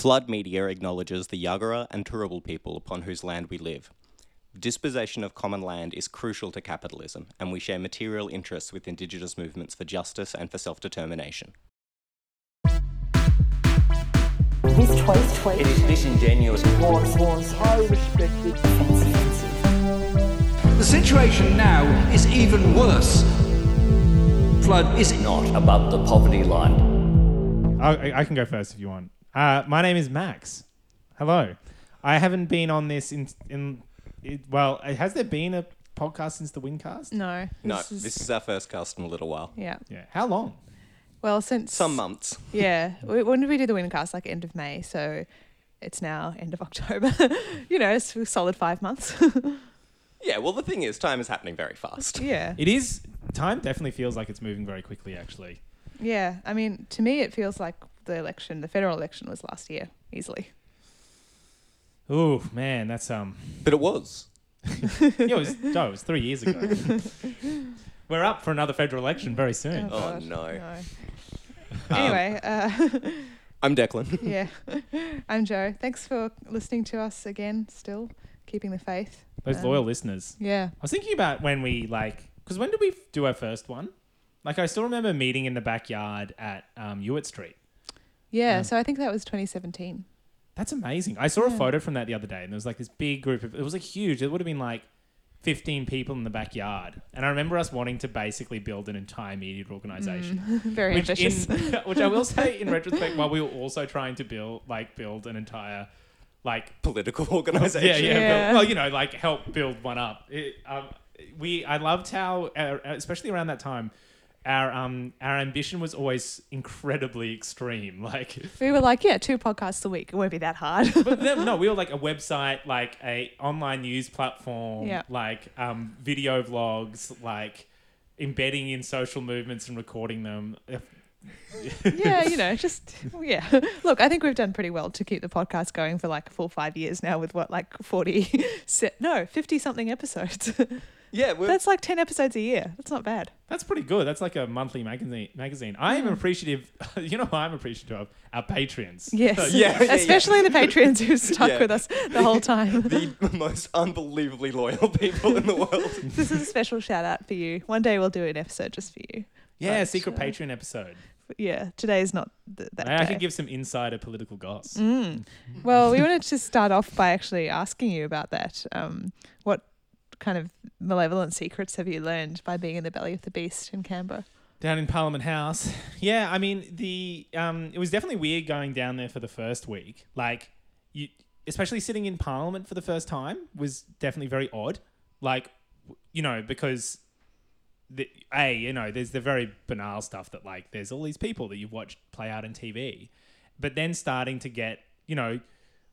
Flood media acknowledges the Yagara and Turrbal people upon whose land we live. Dispossession of common land is crucial to capitalism, and we share material interests with Indigenous movements for justice and for self determination. This choice, choice It is disingenuous. was, was highly respected, offensive, offensive. The situation now is even worse. Flood is it Not above the poverty line. I, I- I can go first if you want. Uh, my name is Max. Hello. I haven't been on this in in it, well. Has there been a podcast since the Windcast? No. No, this is- this is our first cast in a little while. yeah. Yeah. How long? Well, since Some months. Yeah. W- When did we do the Wintercast? Like end of May. So it's now end of October. you know, it's a solid five months. Yeah, well, the thing is, time is happening very fast. yeah. It is. Time definitely feels like it's moving very quickly. Actually. Yeah. I mean, to me, it feels like the election, the federal election, was last year easily. Oh man, that's um. But it was. Yeah, it was. No, it was three years ago. We're up for another federal election very soon. Oh, God, no. Anyway, uh, I'm Declan. yeah. I'm Joe. Thanks for listening to us again. Still keeping the faith. Those Um, loyal listeners. Yeah. I was thinking about when we like, because when did we do our first one? Like, I still remember meeting in the backyard at um, Ewart Street. Yeah. So I think that was 2017. That's amazing. I saw a photo from that the other day, and there was like this big group of. It was like huge. It would have been like fifteen people in the backyard, and I remember us wanting to basically build an entire media organization. Very Which, ambitious. in, which I will say, in retrospect, while we were also trying to build like build an entire like Political yeah organisation. yeah, Yeah. build- well you know like help build one up. It, um, we I loved how uh, especially around that time. Our um our ambition was always incredibly extreme. Like we were like, yeah, two podcasts a week. It won't be that hard. but then, no, we were like a website, like a online news platform, Yeah. like um, video vlogs, like embedding in social movements and recording them. yeah, you know, just yeah. Look, I think we've done pretty well to keep the podcast going for like a full five years now with what like forty, se- no, fifty something episodes. Yeah, we're, That's like ten episodes a year. That's not bad. That's pretty good. That's like a monthly magazine. Magazine. I am appreciative. You know, what I'm appreciative of our patrons. Yes, So, Yeah, yeah, yeah. especially the patrons who've stuck Yeah. with us the whole time. the most unbelievably loyal people in the world. this is a special shout out for you. One day we'll do an episode just for you. yeah, But, secret uh, Patreon episode. But yeah, today is not th- that I day. could give some insider political goss. Mm. Well, we wanted to start off by actually asking you about that. Um, what kind of malevolent secrets have you learned by being in the belly of the beast in Canberra? down in Parliament House. Yeah, I mean the um, it was definitely weird going down there for the first week. Like you, especially sitting in Parliament for the first time was definitely very odd. Like you know because the a you know there's the very banal stuff that like there's all these people that you've watched play out on TV, but then starting to get you know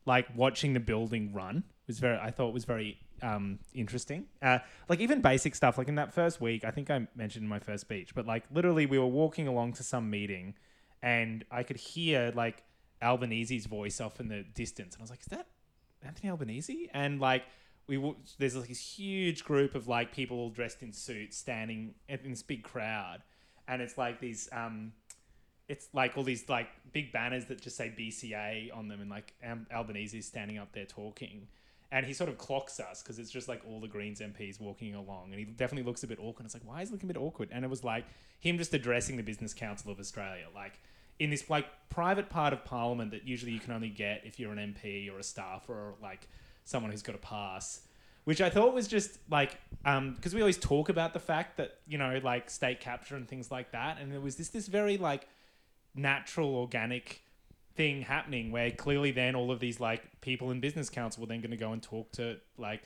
like watching the building run was very I thought was very um, interesting. Uh, like even basic stuff, like in that first week, I think I mentioned in my first speech, but like literally we were walking along to some meeting and I could hear like Albanese's voice off in the distance. And I was like, is that Anthony Albanese? And like we w- there's like this huge group of like people all dressed in suits standing in this big crowd. And it's like these um, it's like all these like big banners that just say BCA on them, and like Am- Albanese is standing up there talking, and he sort of clocks us because it's just like all the Greens MPs walking along, and he definitely looks a bit awkward. It's like why is he looking a bit awkward? And it was like him just addressing the Business Council of Australia, like in this like private part of Parliament that usually you can only get if you're an MP or a staffer or like someone who's got a pass which I thought was just like um, because we always talk about the fact that you know like state capture and things like that, and there was this this very like natural organic thing happening where clearly then all of these like people in business council were then going to go and talk to like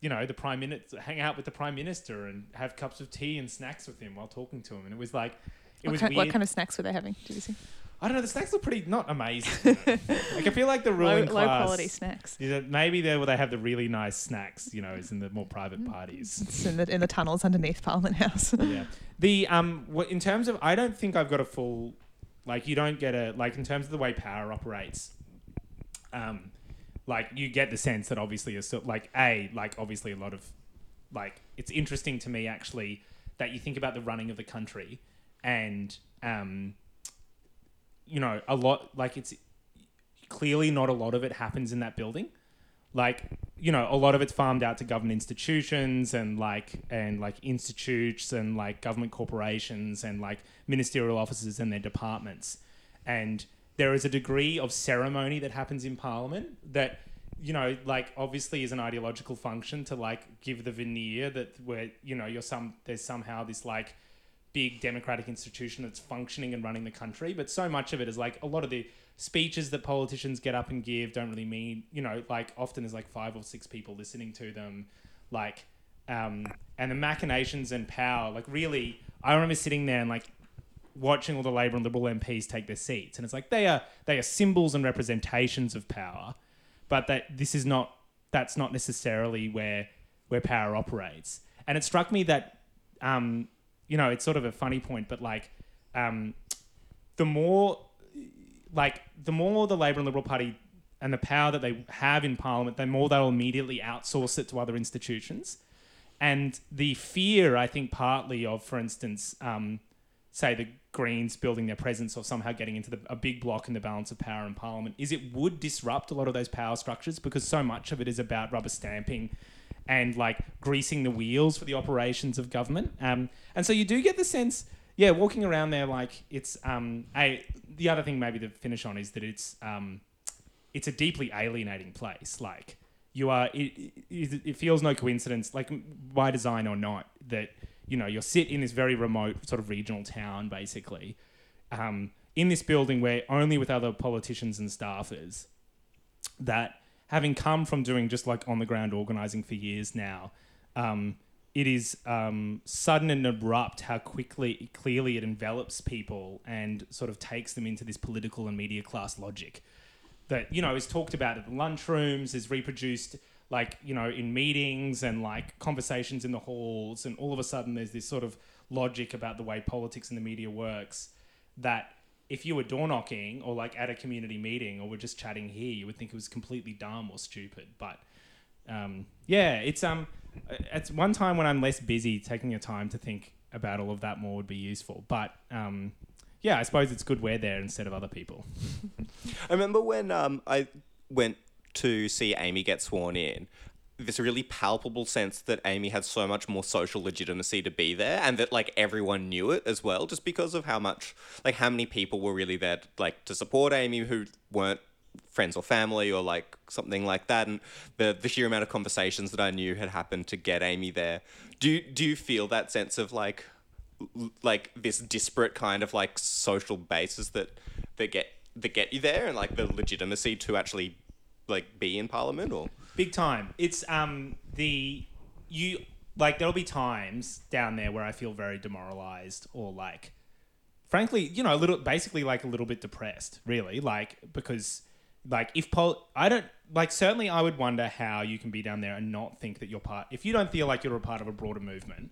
you know the prime minister hang out with the prime minister and have cups of tea and snacks with him while talking to him and it was like it What, was ki- weird what kind of snacks were they having? Did you see? i don't know the snacks look pretty not amazing like i feel like the Low, ruling low class quality snacks. maybe there where they have the really nice snacks you know is in the more private Mm. parties It's in the in the tunnels underneath Parliament House. yeah. The um, in terms of, I don't think I've got a full, like, you don't get a like in terms of the way power operates. Um, like you get the sense that obviously it's sort like a like obviously a lot of, like it's interesting to me actually that you think about the running of the country, and um, you know a lot like it's clearly not a lot of it happens in that building. Like, you know, a lot of it's farmed out to government institutions and like and like institutes and like government corporations and like ministerial offices and their departments. And there is a degree of ceremony that happens in Parliament that you know, like obviously is an ideological function to like give the veneer that where you know you're some there's somehow this like big democratic institution that's functioning and running the country, but so much of it is like a lot of the speeches that politicians get up and give don't really mean you know like often there's like five or six people listening to them, like um, and the machinations and power like really I remember sitting there and like watching all the Labor and Liberal MPs take their seats, and it's like they are they are symbols and representations of power, but that this is not that's not necessarily where where power operates. And it struck me that um, you know it's sort of a funny point, but like um, the more like the more the Labor and Liberal Party and the power that they have in Parliament, the more they'll immediately outsource it to other institutions. And the fear, I think, partly of, for instance, um, say the Greens building their presence or somehow getting into the, a big block in the balance of power in Parliament is it would disrupt a lot of those power structures because so much of it is about rubber stamping and like greasing the wheels for the operations of government. Um, and so you do get the sense, yeah, walking around there like it's um, a the other thing maybe to finish on is that it's um, it's a deeply alienating place. Like you are, it, it, it feels no coincidence, like by design or not, that you know you're sit in this very remote sort of regional town, basically, um, in this building where only with other politicians and staffers, that having come from doing just like on the ground organizing for years now, um, it is um, sudden and abrupt how quickly, clearly it envelops people and sort of takes them into this political and media class logic that you know is talked about at the lunchrooms, is reproduced like you know in meetings and like conversations in the halls, and all of a sudden there's this sort of logic about the way politics and the media works that if you were door knocking or like at a community meeting or we're just chatting here, you would think it was completely dumb or stupid. But um, yeah, it's um, it's one time when I'm less busy, taking your time to think about all of that more would be useful. But um, yeah, I suppose it's good we're there instead of other people. I remember when um, I went to see Amy get sworn in. This really palpable sense that Amy had so much more social legitimacy to be there, and that like everyone knew it as well, just because of how much, like how many people were really there, like to support Amy who weren't friends or family or like something like that, and the the sheer amount of conversations that I knew had happened to get Amy there. Do do you feel that sense of like like this disparate kind of like social bases that that get that get you there and like the legitimacy to actually like be in parliament or Big time. It's um the you like there'll be times down there where I feel very demoralized or like frankly, you know, a little basically like a little bit depressed, really, like because like if pol I don't like certainly I would wonder how you can be down there and not think that you're part if you don't feel like you're a part of a broader movement,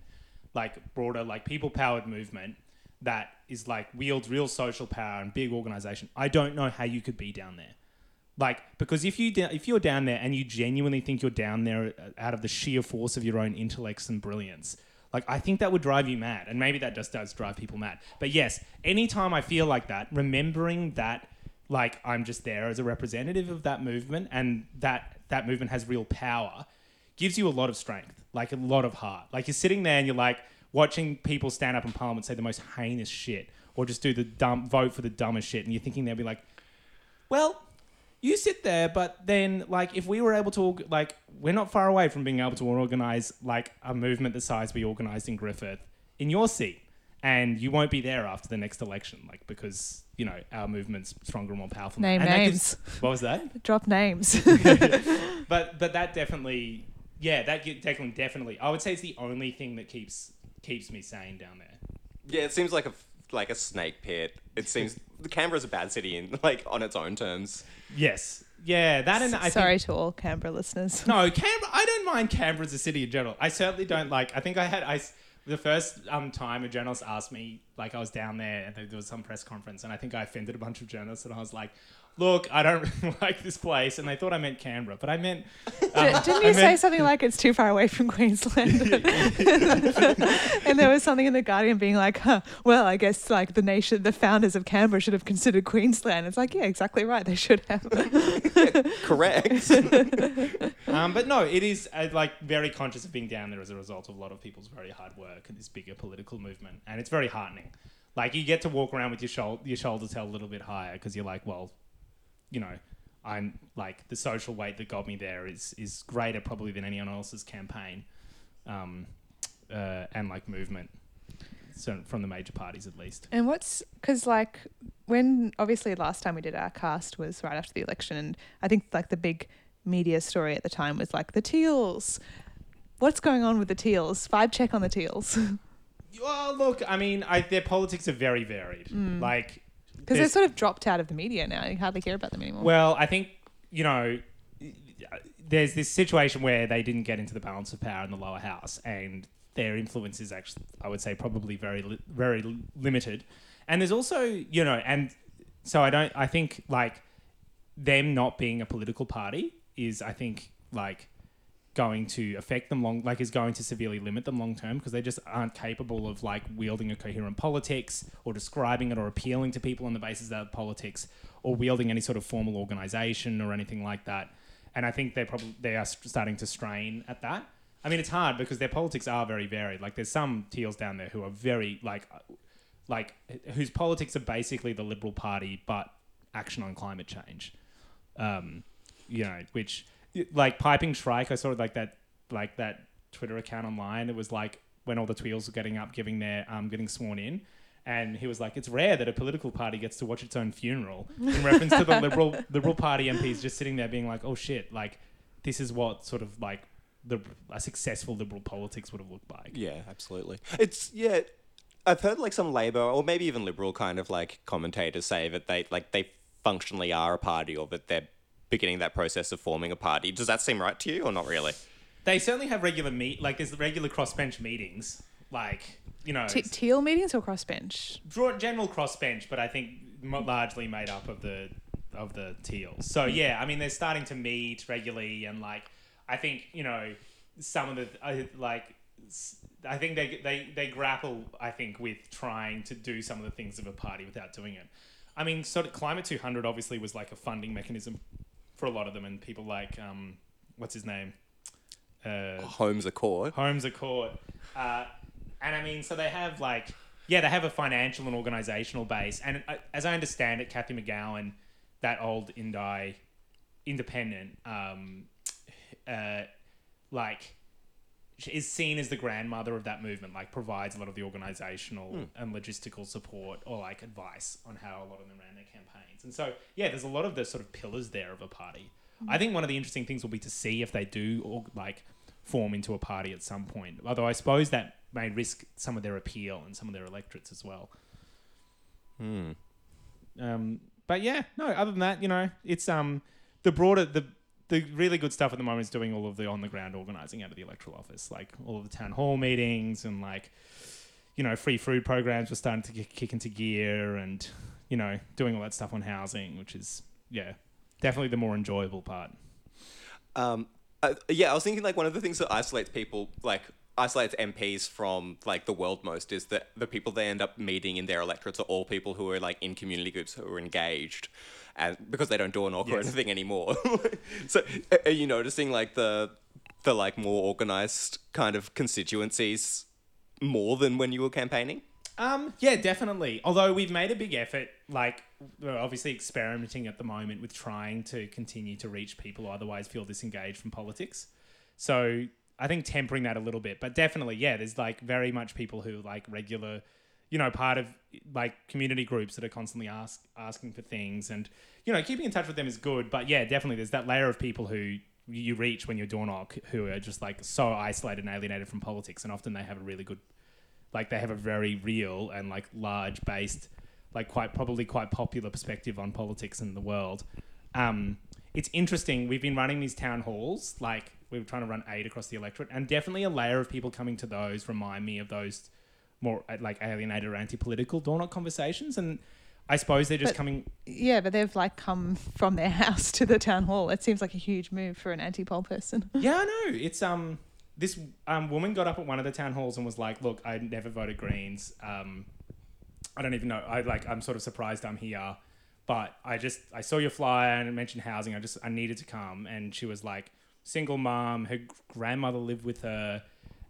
like broader like people powered movement that is like wields real social power and big organization. I don't know how you could be down there. Like because if you if you're down there and you genuinely think you're down there uh, out of the sheer force of your own intellects and brilliance, like I think that would drive you mad, and maybe that just does drive people mad. But yes, anytime I feel like that, remembering that like I'm just there as a representative of that movement, and that that movement has real power, gives you a lot of strength, like a lot of heart. Like you're sitting there and you're like watching people stand up in Parliament say the most heinous shit, or just do the dumb vote for the dumbest shit, and you're thinking they'll be like, well you sit there, but then like if we were able to like we're not far away from being able to organize like a movement the size we organized in Griffith in your seat, and you won't be there after the next election, like because you know our movement's stronger and more powerful. Name And names. gives- what was that? Drop names. But but that definitely, yeah, that definitely definitely. I would say it's the only thing that keeps keeps me sane down there. yeah it seems like a like a snake pit it seems canberra's a bad city in like on its own terms Yes, yeah, that and I think Sorry to all Canberra listeners. No, Canberra. I don't mind Canberra as a city in general. I certainly don't like. I think I had I s- the first um time a journalist asked me like I was down there and there was some press conference and I think I offended a bunch of journalists and I was like, look, I don't like this place, and they thought I meant Canberra, but I meant. D- Didn't you say something like it's too far away from Queensland? and there was something in the Guardian being like, huh, well, I guess like the nation, the founders of Canberra should have considered Queensland. It's like, yeah, exactly right. They should have. Correct. Um, but no, it is uh, like very conscious of being down there as a result of a lot of people's very hard work and this bigger political movement, and it's very heartening. Like you get to walk around with your shoulder, your shoulders held a little bit higher because you're like, well, you know, I'm like the social weight that got me there is is greater probably than anyone else's campaign, um, uh, and like movement, so from the major parties at least. And what's because like when obviously last time we did our cast was right after the election, and I think like the big media story at the time was like the Teals. What's going on with the Teals? Vibe check on the Teals Well, look, I mean, I, their politics are very varied. Like because they're sort of dropped out of the media now. You hardly hear about them anymore. Well, I think you know, there's this situation where they didn't get into the balance of power in the lower house, and their influence is actually, I would say, probably very, li- very li- limited. And there's also, you know, and so I don't, I think like them not being a political party is, I think, like going to affect them long like is going to severely limit them long term because they just aren't capable of like wielding a coherent politics or describing it or appealing to people on the basis of politics or wielding any sort of formal organization or anything like that. And i think they're probably they are starting to strain at that. I mean it's hard because their politics are very varied. Like there's some teals down there who are very like like whose politics are basically the liberal party but action on climate change. Um, you know, which like piping Shrike, I saw like that like that Twitter account online. It was like when all the Teals were getting up, giving their um, getting sworn in. And he was like, "It's rare that a political party gets to watch its own funeral." In reference to the liberal Liberal Party MPs just sitting there being like, "Oh shit!" Like, this is what sort of like the a successful liberal politics would have looked like. Yeah, absolutely. It's yeah. I've heard like some Labor or maybe even Liberal kind of like commentators say that they like they functionally are a party or that they're beginning that process of forming a party. Does that seem right to you or not really? They certainly have regular meet like there's regular crossbench meetings, like you know, T- teal meetings or crossbench? draw general crossbench, but I think largely made up of the of the teals. So hmm. yeah, I mean they're starting to meet regularly, and like I think you know some of the I like I think they they they grapple I think with trying to do some of the things of a party without doing it. I mean, sort of climate two hundred obviously was like a funding mechanism for a lot of them, and people like um what's his name. Uh, Holmes à Court. Homes Accord. Uh, and I mean, so they have like, yeah, they have a financial and organizational base. And uh, as I understand it, Cathy McGowan, that old Indi independent, um, uh, like, is seen as the grandmother of that movement, like, provides a lot of the organizational and logistical support or like advice on how a lot of them ran their campaigns. And so, yeah, there's a lot of the sort of pillars there of a party. I think one of the interesting things will be to see if they do or like form into a party at some point. Although I suppose that may risk some of their appeal and some of their electorates as well. Hmm. Um, but yeah, no. Other than that, you know, it's um the broader the the really good stuff at the moment is doing all of the on the ground organizing out of the electoral office, like all of the town hall meetings and like you know free food programs were starting to ki- kick into gear and you know doing all that stuff on housing, which is yeah definitely the more enjoyable part. Um, uh, yeah, I was thinking like one of the things that isolates people, like isolates MPs from like the world most, is that the people they end up meeting in their electorates are all people who are like in community groups who are engaged, and because they don't door knock or Yes. anything anymore. so, are you noticing like the the like more organized kind of constituencies more than when you were campaigning? Um, yeah, definitely. Although we've made a big effort, like we're obviously experimenting at the moment with trying to continue to reach people who otherwise feel disengaged from politics. So I think tempering that a little bit, but definitely, yeah, there's like very much people who like regular, you know, part of like community groups that are constantly ask asking for things, and you know, keeping in touch with them is good. But yeah, definitely, there's that layer of people who you reach when you're door knock who are just like so isolated and alienated from politics, and often they have a really good like they have a very real and like large based like quite probably quite popular perspective on politics in the world. Um, it's interesting we've been running these town halls like we were trying to run eight across the electorate. And definitely a layer of people coming to those remind me of those more uh, like alienated or anti-political door knock conversations and I suppose they're just But- coming. Yeah, but they've like come from their house to the town hall. It seems like a huge move for an anti-poll person. Yeah, I know. It's um this um woman got up at one of the town halls and was like, "Look, I never voted Greens. Um, I don't even know. I like. I'm sort of surprised I'm here, but I just I saw your flyer and it mentioned housing. I just I needed to come." And she was like, single mom. Her grandmother lived with her.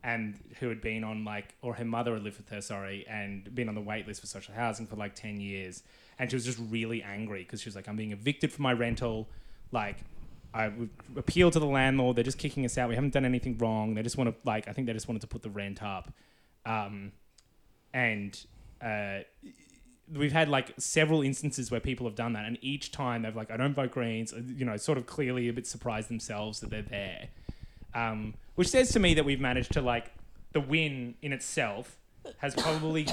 And who had been on like, or her mother had lived with her, sorry, and been on the wait list for social housing for like 10 years. And she was just really angry because she was like, I'm being evicted from my rental. Like, I appeal to the landlord. They're just kicking us out. We haven't done anything wrong. They just want to like. I think they just wanted to put the rent up, um, and uh, we've had like several instances where people have done that, and each time they've like, I don't vote Greens. uh, You know, sort of clearly a bit surprised themselves that they're there, um, which says to me that we've managed to like the win in itself has probably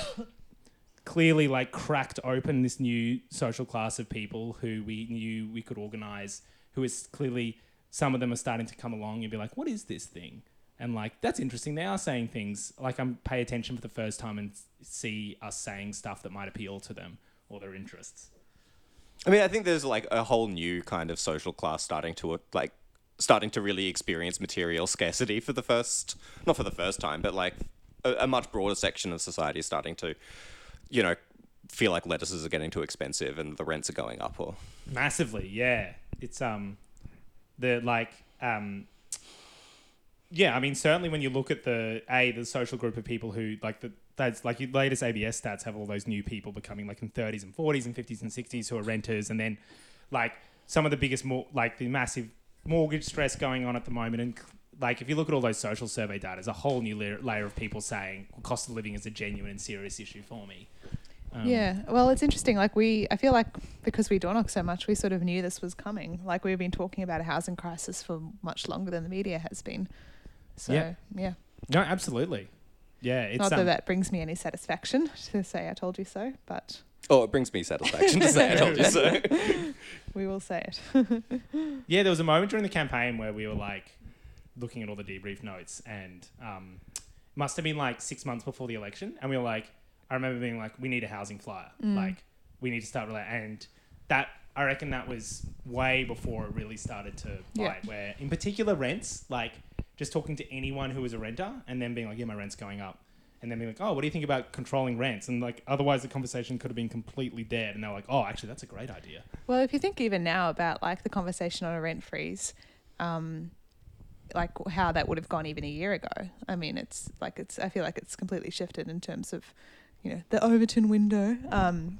clearly like cracked open this new social class of people who we knew we could organize who is clearly some of them are starting to come along and be like what is this thing? And like that's interesting. They are saying things like i'm pay attention for the first time and see us saying stuff that might appeal to them or their interests. I mean, I think there's like a whole new kind of social class starting to like starting to really experience material scarcity for the first, not for the first time, but like a, a much broader section of society is starting to, you know, feel like lettuces are getting too expensive and the rents are going up. Or massively yeah it's um the like um yeah i mean certainly when you look at the a the social group of people who like the that's like your latest ABS stats have all those new people becoming like in 30s and 40s and 50s and 60s who are renters and then like some of the biggest more like the massive mortgage stress going on at the moment and like if you look at all those social survey data there's a whole new layer, layer of people saying cost of living is a genuine and serious issue for me um, yeah, well, it's interesting. Like we, I feel like because we door knock so much, we sort of knew this was coming. Like we've been talking about a housing crisis for much longer than the media has been. So Yeah. yeah, no absolutely yeah it's not that um, that brings me any satisfaction to say I told you so, but oh, it brings me satisfaction to say I told you so. we will say it. Yeah, there was a moment during the campaign where we were like looking at all the debrief notes, and um, must have been like six months before the election, and we were like, I remember being like, we need a housing flyer, like we need to start rela- and that I reckon that was way before it really started to Yeah. bite. Where in particular rents, like just talking to anyone who was a renter, and then being like, yeah, my rent's going up. And then being like, oh, what do you think about controlling rents? And like, otherwise the conversation could have been completely dead. And they're like, oh, actually, that's a great idea. Well, if you think even now about like the conversation on a rent freeze, um, like how that would have gone even a year ago. I mean, it's like it's. I feel like it's completely shifted in terms of, you know, the Overton window. Um,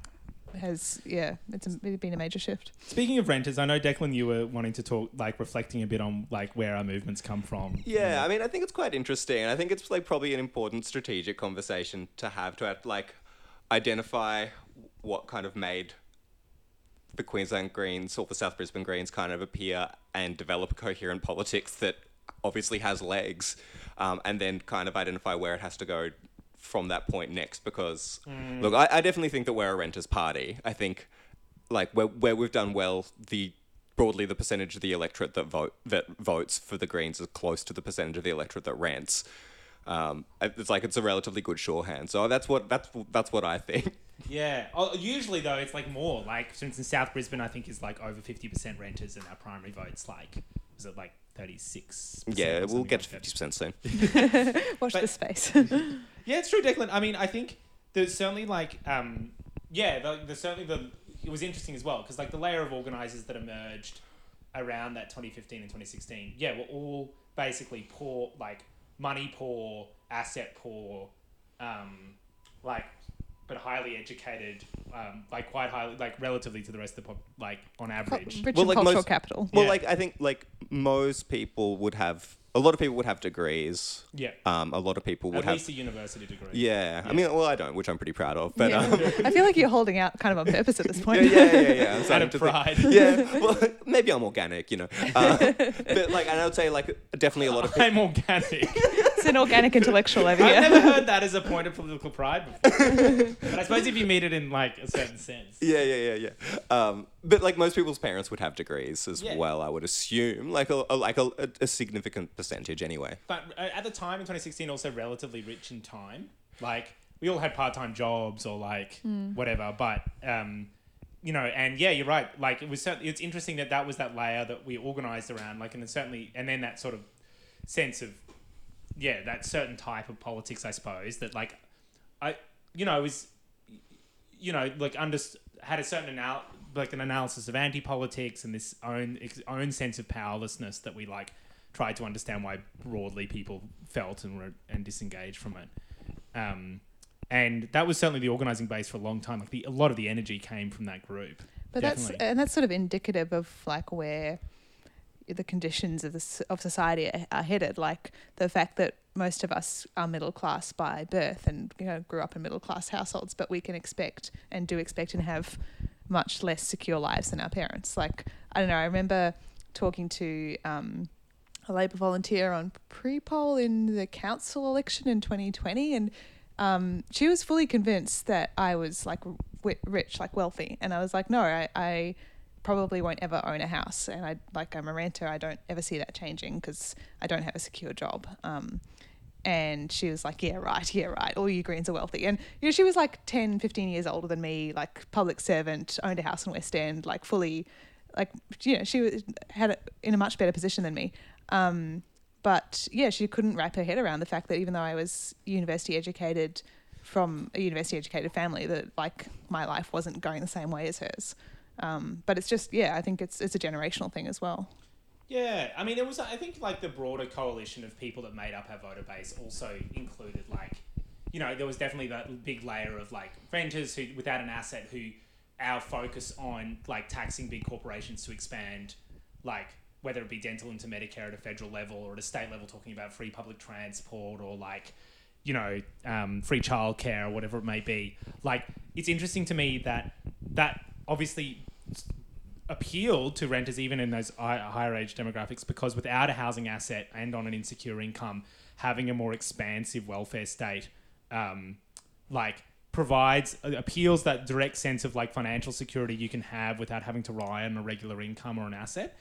has yeah, it's, a, it's been a major shift. Speaking of renters, I know Declan, you were wanting to talk, like reflecting a bit on like where our movements come from. Yeah, I mean, I think it's quite interesting, and I think it's like probably an important strategic conversation to have to like identify what kind of made the Queensland Greens or the South Brisbane Greens kind of appear and develop coherent politics that obviously has legs, um, and then kind of identify where it has to go from that point next. Because look, I, I definitely think that we're a renters party. I think like where where we've done well, the broadly the percentage of the electorate that vote that votes for the Greens is close to the percentage of the electorate that rents. Um, it's like it's a relatively good shorthand. So that's what that's that's what I think. Yeah. Oh, usually though, it's like more. Like for instance, South Brisbane, I think is like over fifty percent renters, and our primary votes like is it like thirty six? Yeah, we'll get to fifty percent soon. Watch But- the space. Yeah, it's true, Declan. I mean, I think there's certainly like, um, yeah, the, there's certainly the. It was interesting as well because like the layer of organisers that emerged around that 2015 and 2016, yeah, were all basically poor, like money poor, asset poor, um, like but highly educated, um, like quite highly, like relatively to the rest of the pop, like on average. Rich Well, and like cultural most- capital. Well, Yeah. like I think like most people would have a lot of people would have degrees. Yeah. Um, a lot of people would At have. least a university degree. yeah. I mean, well, I don't, which I'm pretty proud of. But Yeah. um, I feel like you're holding out kind of on purpose at this point. yeah, yeah, yeah. I'm Out starting of to think- pride. yeah, well, maybe I'm organic, you know. Uh, but like, and I would say like definitely a lot of people. I'm organic. It's an organic intellectual over I've never heard that as a point of political pride before. but I suppose if you mean it in like a certain sense. Yeah, yeah, yeah, yeah. Um, but like most people's parents would have degrees as Yeah. well. I would assume, like a, a like a, a significant percentage anyway. But uh, at the time in 2016, also relatively rich in time. Like we all had part time jobs or like whatever, but um, you know, and yeah, you're right. Like it was certainly it's interesting that that was that layer that we organized around, like, and it's certainly, and then that sort of sense of yeah, that certain type of politics, I suppose, that like I you know was you know like under had a certain anal- like an analysis of anti politics and this own ex- own sense of powerlessness that we like tried to understand why broadly people felt and were and disengaged from it. Um, and that was certainly the organizing base for a long time. Like the, a lot of the energy came from that group. But Definitely. that's and that's sort of indicative of like where the conditions of this of society are, are headed. Like the fact that most of us are middle class by birth and you know grew up in middle class households, but we can expect and do expect and have much less secure lives than our parents. Like I don't know. I remember talking to. Um, a Labor volunteer on pre-poll in the council election in 2020, and um, she was fully convinced that I was like w- rich, like wealthy, and I was like, no, I, I probably won't ever own a house, and I like I'm a renter. I don't ever see that changing because I don't have a secure job. Um, and she was like, yeah, right, yeah, right. All you Greens are wealthy. And, you know, she was like 10, 15 years older than me, like public servant, owned a house in West End, like fully, like, you know, she was, had in a much better position than me. Um, but yeah, she couldn't wrap her head around the fact that even though I was university educated from a university educated family, that like my life wasn't going the same way as hers. Um, but it's just, yeah, I think it's, it's a generational thing as well. Yeah, I mean, it was. I think like the broader coalition of people that made up our voter base also included like, you know, there was definitely that big layer of like renters who without an asset who our focus on like taxing big corporations to expand, like whether it be dental into Medicare at a federal level or at a state level, talking about free public transport or like, you know, um, free childcare or whatever it may be. Like, it's interesting to me that that obviously appealed to renters even in those higher age demographics because without a housing asset and on an insecure income, having a more expansive welfare state, um, like provides uh, appeals that direct sense of like financial security you can have without having to rely on a regular income or an asset,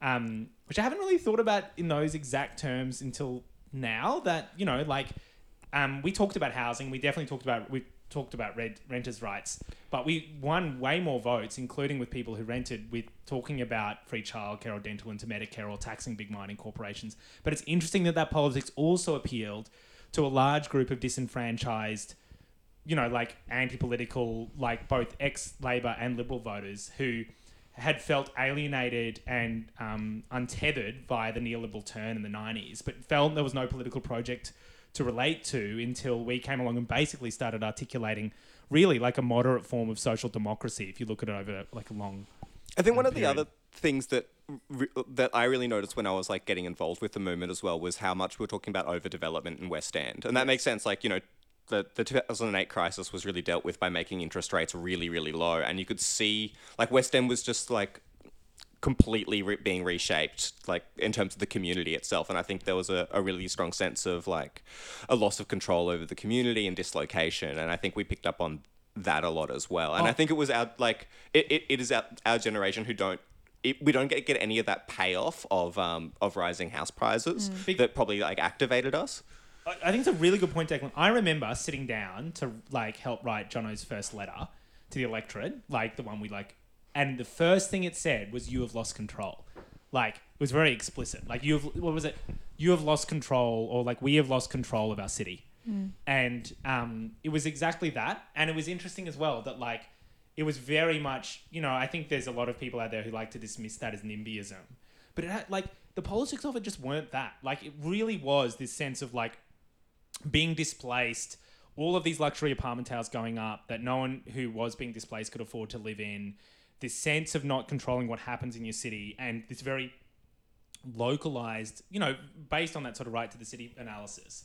um, which I haven't really thought about in those exact terms until now. That you know, like um, we talked about housing. We definitely talked about we talked about rent, renters' rights, but we won way more votes, including with people who rented, with talking about free childcare or dental into Medicare or taxing big mining corporations. But it's interesting that that politics also appealed to a large group of disenfranchised, you know, like anti-political, like both ex-Labor and Liberal voters who had felt alienated and um, untethered by the neoliberal turn in the 90s, but felt there was no political project to relate to until we came along and basically started articulating really like a moderate form of social democracy if you look at it over like a long I think one of the other things that that I really noticed when I was like getting involved with the movement as well was how much we we're talking about overdevelopment in West End, and that makes sense. Like you know, the the 2008 crisis was really dealt with by making interest rates really really low, and you could see like West End was just like completely re- being reshaped like in terms of the community itself. And i think there was a, a really strong sense of like a loss of control over the community and dislocation. And i think we picked up on that a lot as well. And i Oh. think it was our like it, it, it is our, our generation who don't it, we don't get, get any of that payoff of um of rising house prices Big- that probably like activated us. I I think it's a really good point, Declan. I remember sitting down to like help write Jono's first letter to the electorate, like the one we like, and the first thing it said was "You have lost control." Like it was very explicit. Like you have what was it? You have lost control, or like we have lost control of our city, and um, it was exactly that. And it was interesting as well that like it was very much you know I think there's a lot of people out there who like to dismiss that as NIMBYism, but it had like the politics of it just weren't that. Like it really was this sense of like being displaced, all of these luxury apartment towers going up that no one who was being displaced could afford to live in, this sense of not controlling what happens in your city, and this very localized, you know, based on that sort of right to the city analysis,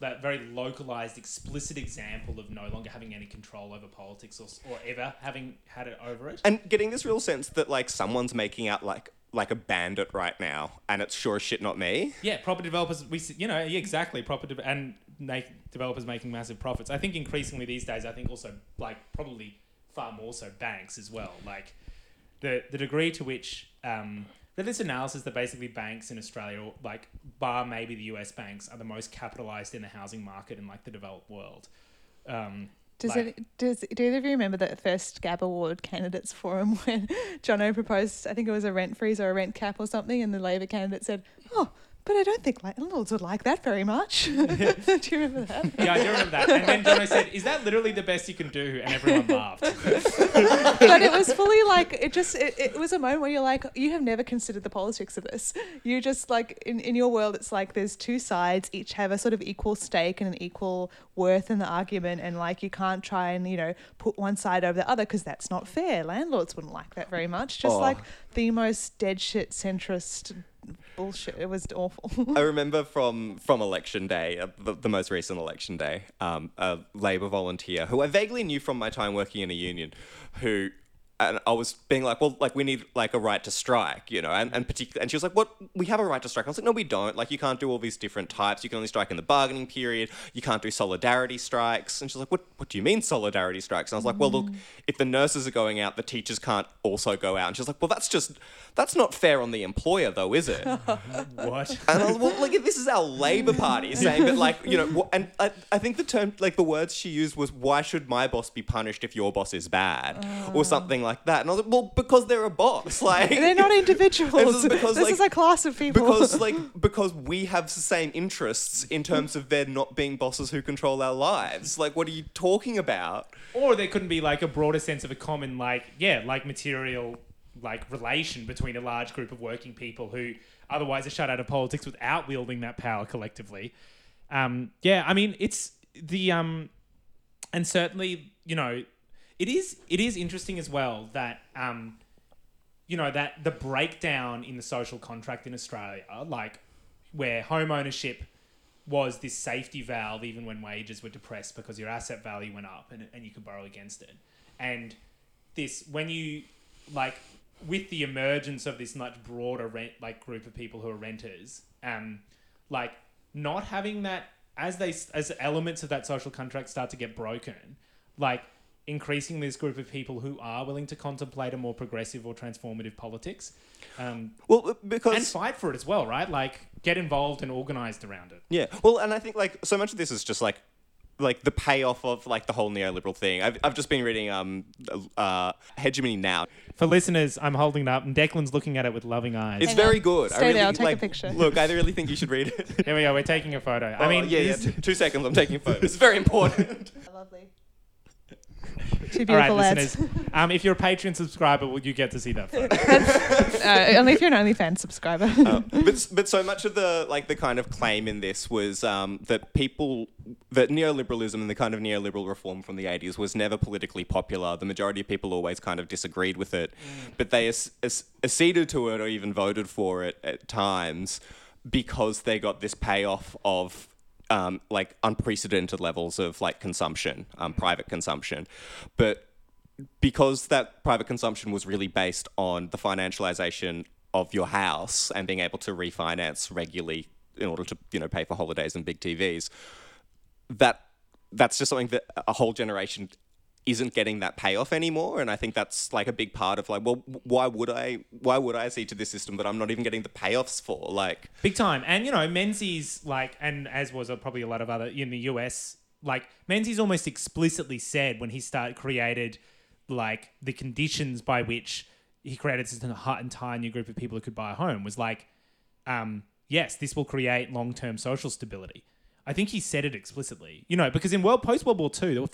that very localized, explicit example of no longer having any control over politics or, or ever having had it over it. and getting this real sense that like someone's making out like like a bandit right now and it's sure as shit not me Yeah, property developers, we you know, yeah, exactly, property de- and make developers making massive profits. I think increasingly these days, I think also like probably far more so banks as well. Like the the degree to which um, this analysis that basically banks in Australia, like bar maybe the US banks, are the most capitalized in the housing market in like the developed world. Um, Does like- it does do either of you remember the first Gabba Ward candidates forum when John Jono proposed I think it was a rent freeze or a rent cap or something and the Labor candidate said, Oh, but I don't think landlords would like that very much. do you remember that? Yeah, I do remember that. And then Jono said, "Is that literally the best you can do?" And everyone laughed. but it was fully like it just it, it was a moment where you're like you have never considered the politics of this you just like in, in your world it's like there's two sides each have a sort of equal stake and an equal worth in the argument and like you can't try and you know put one side over the other because that's not fair landlords wouldn't like that very much just Oh. like the most dead shit centrist bullshit it was awful I remember from from election day, uh, the, the most recent election day, um, a Labor volunteer who I vaguely knew from my time working in a union, who. And I was being like, well, like we need like a right to strike, you know, and and particular. And she was like, what? We have a right to strike. I was like, no, we don't. Like you can't do all these different types. You can only strike in the bargaining period. You can't do solidarity strikes. And she's like, what? What do you mean solidarity strikes? And I was like, well, look, if the nurses are going out, the teachers can't also go out. And she's like, well, that's just that's not fair on the employer, though, is it? what? And I was, well, like, this is our Labour Party saying that, like, you know, and I, I think the term, like, the words she used was, why should my boss be punished if your boss is bad? Or oh. something like that. And I was like, well, because they're a boss. Like, they're not individuals This is because, this like- is a class of people because, like, because we have the same interests in terms of there not being bosses who control our lives. Like, what are you talking about? Or there couldn't be like a broader sense of a common, like, yeah, like material, like relation between a large group of working people who otherwise are shut out of politics without wielding that power collectively. Um, yeah, I mean, it's the um, and certainly, you know, it is it is interesting as well that um, you know that the breakdown in the social contract in Australia, like where home ownership was this safety valve even when wages were depressed because your asset value went up and, and you could borrow against it. And this when you like with the emergence of this much broader rent like group of people who are renters, um, like not having that as they as elements of that social contract start to get broken, like increasing this group of people who are willing to contemplate a more progressive or transformative politics, um, Well, because. and fight for it as well, right? Like get involved and organized around it. Yeah. Well, and I think like so much of this is just like like the payoff of like the whole neoliberal thing. I've, I've just been reading um uh Hegemony Now. For listeners, I'm holding it up, and Declan's looking at it with loving eyes. It's Hang very on. good. I really, there, I'll take a like, picture. Look, I really think you should read it. Here we go. We're taking a photo. I Oh, mean, yeah, yeah. Two seconds. I'm taking a photo. It's very important. lovely two All right, lads listeners. Um, if you're a Patreon subscriber, well, you get to see that photo. uh, only if you're an OnlyFans subscriber Um, but but so much of the like the kind of claim in this was um, that people that neoliberalism and the kind of neoliberal reform from the 80s was never politically popular. The majority of people always kind of disagreed with it, but they ac- ac- acceded to it or even voted for it at times because they got this payoff of um, like unprecedented levels of like consumption, um, private consumption, but because that private consumption was really based on the financialization of your house and being able to refinance regularly in order to you know pay for holidays and big TVs that that's just something that a whole generation isn't getting that payoff anymore and I think that's like a big part of like well why would I why would I see to this system that I'm not even getting the payoffs for like Big time. And, you know, Menzies, like, and as was probably a lot of other in the US, like, Menzies almost explicitly said when he started, created, like, the conditions by which he created this enti- entire new group of people who could buy a home was like, um, yes, this will create long term social stability. I think he said it explicitly, you know, because in world post World War II, there were,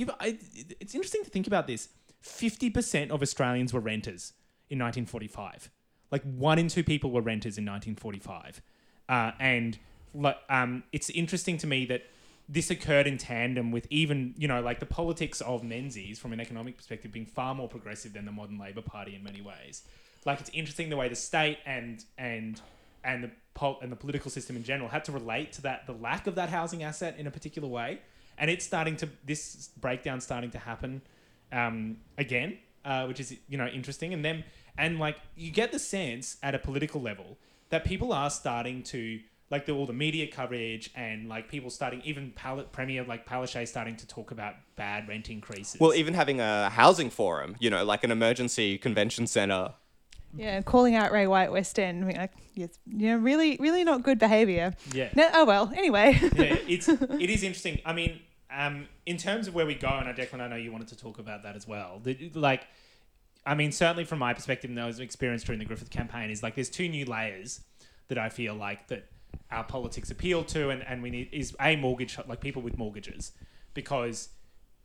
you've, I, it's interesting to think about this. 50% of Australians were renters in 1945. Like one in two people were renters in 1945. Uh, and um, it's interesting to me that this occurred in tandem with even, you know, like the politics of Menzies from an economic perspective being far more progressive than the modern Labor Party in many ways. Like it's interesting the way the state and and and the pol- and the political system in general had to relate to that the lack of that housing asset in a particular way, and it's starting to this breakdown starting to happen um, again, uh, which is you know interesting, and then and like you get the sense at a political level that people are starting to like the, all the media coverage and like people starting even Pal- Premier like Palaszczuk starting to talk about bad rent increases. well even having a housing forum you know like an emergency convention center Yeah, calling out Ray White West End. I mean, like, yes, you know, really, really not good behaviour. yeah. No, oh well. Anyway, yeah, it's it is interesting. I mean, um, in terms of where we go, and I Declan, I know you wanted to talk about that as well. The, like, I mean, certainly from my perspective, and those experience during the Griffith campaign is like there's two new layers that I feel like that our politics appeal to, and, and we need is a mortgage like people with mortgages, because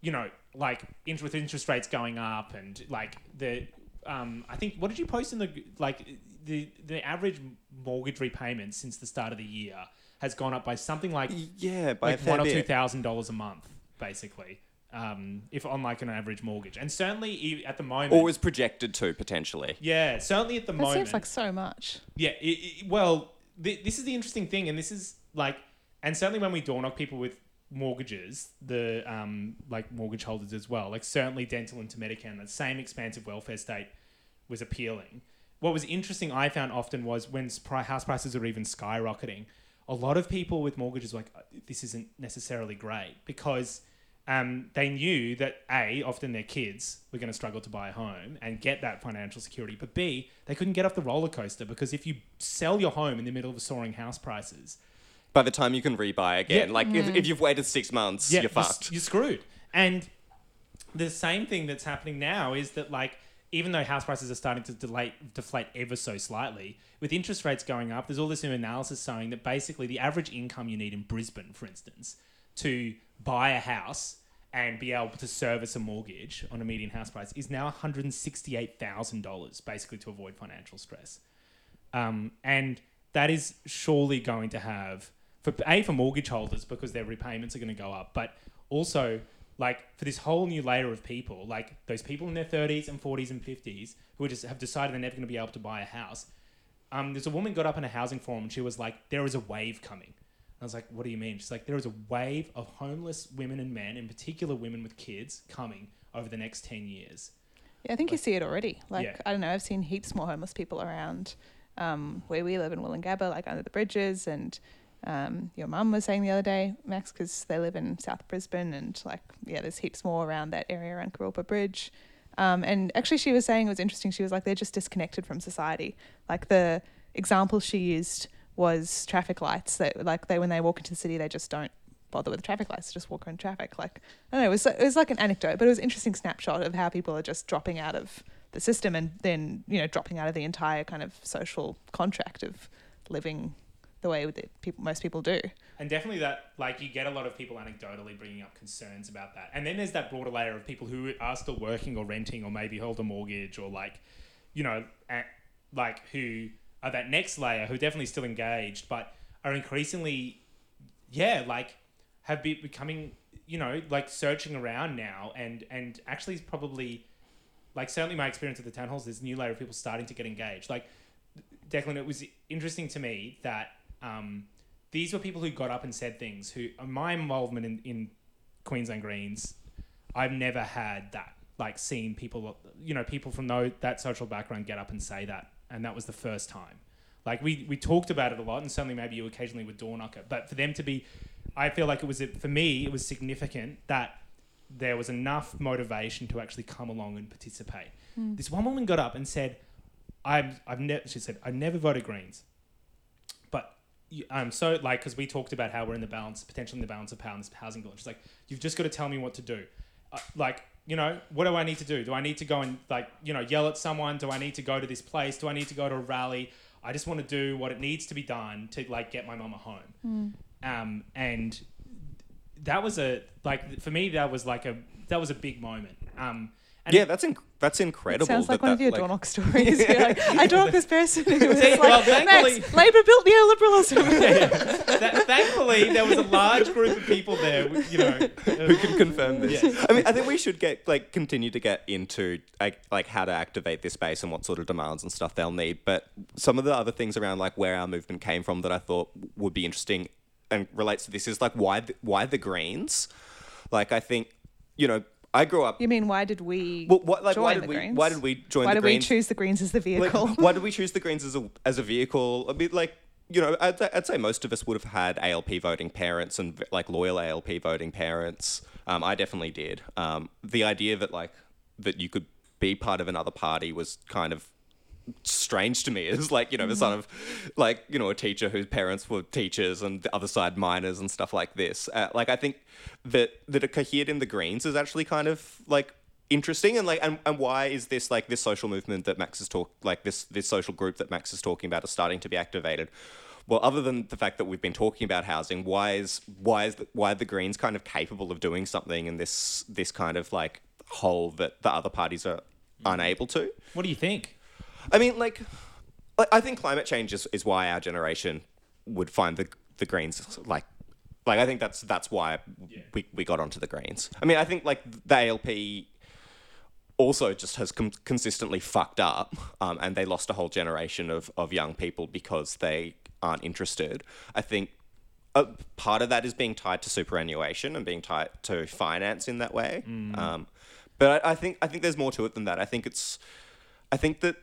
you know like int- with interest rates going up and like the um, I think what did you post in the like the the average mortgage repayment since the start of the year has gone up by something like Yeah, by like one or two bit. thousand dollars a month, basically. Um, if on like an average mortgage, and certainly e- at the moment, Or was projected to potentially. yeah, certainly at the That moment, seems like so much. yeah. It, it, well, th- this is the interesting thing, and this is like, and certainly when we door knock people with mortgages, the um, like mortgage holders as well, like certainly dental and to and that same expansive welfare state was appealing. What was interesting, I found often was when house prices are even skyrocketing. A lot of people with mortgages were like "Uh, this isn't necessarily great because um, they knew that a often their kids were going to struggle to buy a home and get that financial security, but b they couldn't get off the roller coaster because if you sell your home in the middle of soaring house prices, By the time you can rebuy again, Yeah. like if, if you've waited six months, yeah, you're s- fucked. You're screwed. And the same thing that's happening now is that like even though house prices are starting to delay, deflate ever so slightly, with interest rates going up, there's all this new analysis showing that basically the average income you need in Brisbane, for instance, to buy a house and be able to service a mortgage on a median house price is now $168,000 basically to avoid financial stress. Um, and that is surely going to have for a for mortgage holders because their repayments are going to go up, but also like for this whole new layer of people, like those people in their 30s and 40s and 50s who just have decided they're never going to be able to buy a house. Um, there's a woman got up in a housing forum and she was like, "There is a wave coming." I was like, "What do you mean?" She's like, "There is a wave of homeless women and men, in particular women with kids, coming over the next 10 years." Yeah, I think you see it already. Like Yeah. I don't know, I've seen heaps more homeless people around um, where we live in Woolloongabba, like under the bridges, and um, your mum was saying the other day, Max, because they live in South Brisbane, and like yeah, there's heaps more around that area around Kurilpa Bridge. Um, and actually, she was saying it was interesting. She was like, they're just disconnected from society. Like the example she used was traffic lights. That like they when they walk into the city, they just don't bother with the traffic lights, just walk around traffic. Like I don't know, it was it was like an anecdote, but it was an interesting snapshot of how people are just dropping out of the system and then you know dropping out of the entire kind of social contract of living the way that people most people do. And definitely that, like, you get a lot of people anecdotally bringing up concerns about that. And then there's that broader layer of people who are still working or renting or maybe hold a mortgage or, like, you know, at, like, who are that next layer who definitely still engaged, but are increasingly, yeah, like, have been becoming, you know, like searching around now and, and actually probably, like, certainly my experience at the town halls, there's a new layer of people starting to get engaged. Like, Declan, it was interesting to me that um, these were people who got up and said things. Who uh, my involvement in, in Queensland Greens, I've never had that. Like seen people, you know, people from those, that social background get up and say that, and that was the first time. Like we we talked about it a lot, and certainly maybe you occasionally would door knock it, but for them to be, I feel like it was for me it was significant that there was enough motivation to actually come along and participate. This one woman got up and said, "I've I've never," she said, "I've never voted Greens." I'm so like because we talked about how we're in the balance, potentially in the balance of power in this housing bill. And she's like, you've just got to tell me what to do. Uh, like, you know, what do I need to do? Do I need to go and like, you know, yell at someone? Do I need to go to this place? Do I need to go to a rally? I just want to do what it needs to be done to like get my mama home. Um, and that was a like for me that was like a that was a big moment. Um, and yeah, that's inc- that's incredible. Sounds like that one of your like- door stories. You're like, I door knocked this person who was See, like, well, thankfully- Max, Labour built neoliberalism. Th- thankfully, there was a large group of people there. You know, who can confirm this? Yeah. I mean, I think we should get like continue to get into like, like how to activate this base and what sort of demands and stuff they'll need. But some of the other things around like where our movement came from that I thought would be interesting and relates to this is like why the, why the Greens? Like I think you know I grew up. you mean why did we Well, what, like, join why did the we Greens? why did we join Why the did we choose the Greens as the like, vehicle? why did we choose the Greens as a as a vehicle? I mean, like you know, I'd, I'd say most of us would have had ALP voting parents and like loyal ALP voting parents. Um, I definitely did. Um, the idea that like that you could be part of another party was kind of strange to me is like you know the son of like you know a teacher whose parents were teachers and the other side miners and stuff like this. Uh, like i think that that it cohered in the greens is actually kind of like interesting and like and, and why is this like this social movement that max is talk like this this social group that max is talking about is starting to be activated? Well other than the fact that we've been talking about housing why is why is the, why are the greens kind of capable of doing something in this this kind of like hole that the other parties are unable to? What do you think? I mean, like, I- think climate change is, is why our generation would find the the Greens like, like I think that's that's why we, we got onto the Greens. I mean, I think like the ALP also just has com- consistently fucked up, um, and they lost a whole generation of of young people because they aren't interested. I think. A part of that is being tied to superannuation and being tied to finance in that way. Um, but I, I think I think there's more to it than that. I think it's I think that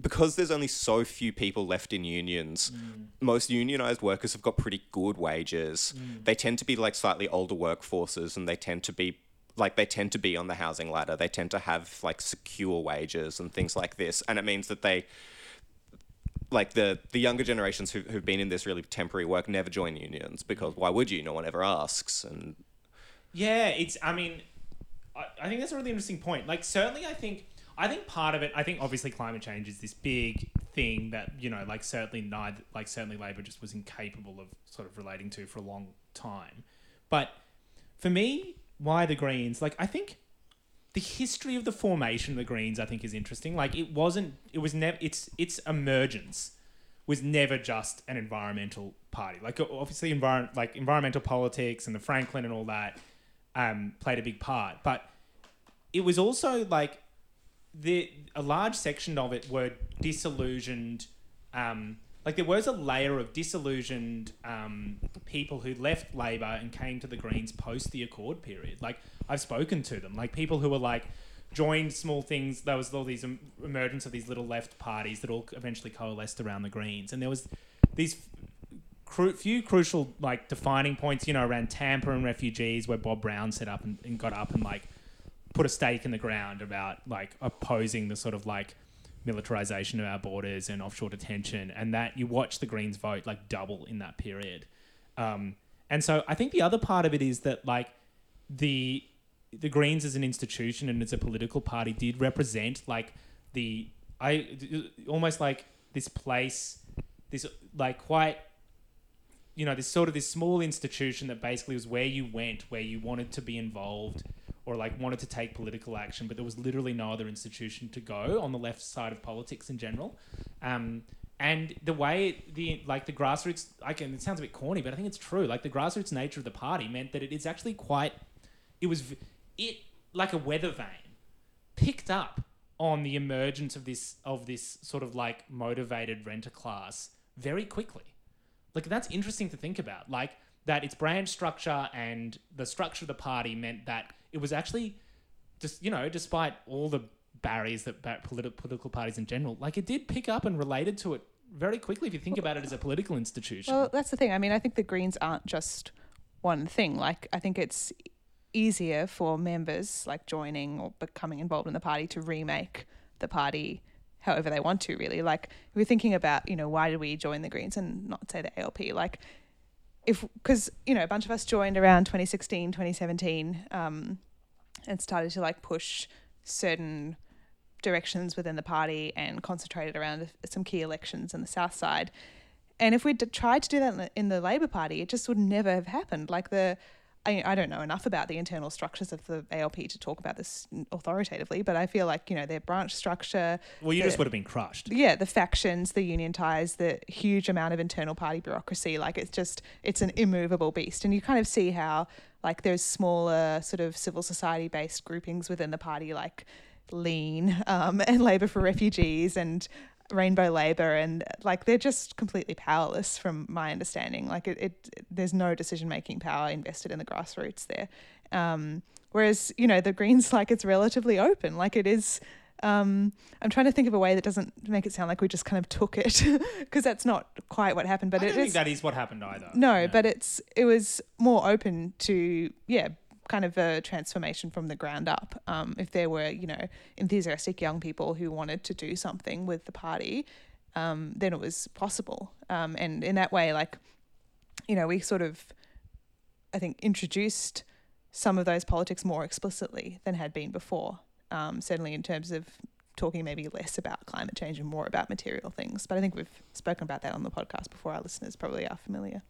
because there's only so few people left in unions, mm. most unionized workers have got pretty good wages. Mm. They tend to be like slightly older workforces and they tend to be like they tend to be on the housing ladder. They tend to have like secure wages and things like this. And it means that they like the the younger generations who, who've been in this really temporary work never join unions because why would you? No one ever asks. And Yeah, it's. I mean, I, I think that's a really interesting point. Like, certainly, I think. I think part of it. I think obviously climate change is this big thing that you know, like certainly neither, like certainly Labor just was incapable of sort of relating to for a long time. But for me, why the Greens? Like, I think the history of the formation of the Greens, I think, is interesting. Like, it wasn't. It was never. Its its emergence was never just an environmental party. Like, obviously, environment like environmental politics and the Franklin and all that um, played a big part. But it was also like the a large section of it were disillusioned. Um, like there was a layer of disillusioned um, people who left Labor and came to the Greens post the Accord period. Like I've spoken to them, like people who were like joined small things. There was all these em- emergence of these little left parties that all eventually coalesced around the Greens, and there was these cru- few crucial like defining points, you know, around Tampa and refugees, where Bob Brown set up and, and got up and like put a stake in the ground about like opposing the sort of like militarization of our borders and offshore detention, and that you watch the Greens vote like double in that period. Um, and so I think the other part of it is that like the the Greens as an institution and as a political party did represent like the I almost like this place, this like quite you know, this sort of this small institution that basically was where you went, where you wanted to be involved or like wanted to take political action, but there was literally no other institution to go on the left side of politics in general. Um, and the way the like the grassroots, I can it sounds a bit corny, but I think it's true. Like the grassroots nature of the party meant that it is actually quite. It was it like a weather vane picked up on the emergence of this of this sort of like motivated renter class very quickly. Like that's interesting to think about. Like that its branch structure and the structure of the party meant that it was actually just you know, despite all the barriers that ba- politi- political parties in general, like it did pick up and related to it very quickly if you think about it as a political institution. Well, that's the thing. I mean, I think the Greens aren't just one thing. Like, I think it's easier for members like joining or becoming involved in the party to remake the party however they want to. Really, like we're thinking about, you know, why did we join the Greens and not say the ALP? Like, if because you know a bunch of us joined around 2016, 2017, um, and started to like push certain directions within the party and concentrated around some key elections in the south side. And if we'd tried to do that in the, in the Labor Party, it just would never have happened. Like the, I, I don't know enough about the internal structures of the ALP to talk about this authoritatively, but I feel like you know their branch structure. well, you the- just would have been crushed. yeah, the factions, the union ties, the huge amount of internal party bureaucracy. Like it's just it's an immovable beast, and you kind of see how like those smaller sort of civil society based groupings within the party, like Lean um, and Labour for Refugees and Rainbow Labour, and like they're just completely powerless from my understanding. Like it, it there's no decision making power invested in the grassroots there. Um, whereas you know the Greens, like it's relatively open, like it is um, I'm trying to think of a way that doesn't make it sound like we just kind of took it because that's not quite what happened. But I it don't think is that is what happened either. no, Yeah. but it's it was more open to yeah kind of a transformation from the ground up. Um, if there were, you know, enthusiastic young people who wanted to do something with the party, um, then it was possible. Um, and in that way, like, you know, we sort of, I think, introduced some of those politics more explicitly than had been before. Um, certainly in terms of talking maybe less about climate change and more about material things. But I think we've spoken about that on the podcast before. Our listeners probably are familiar.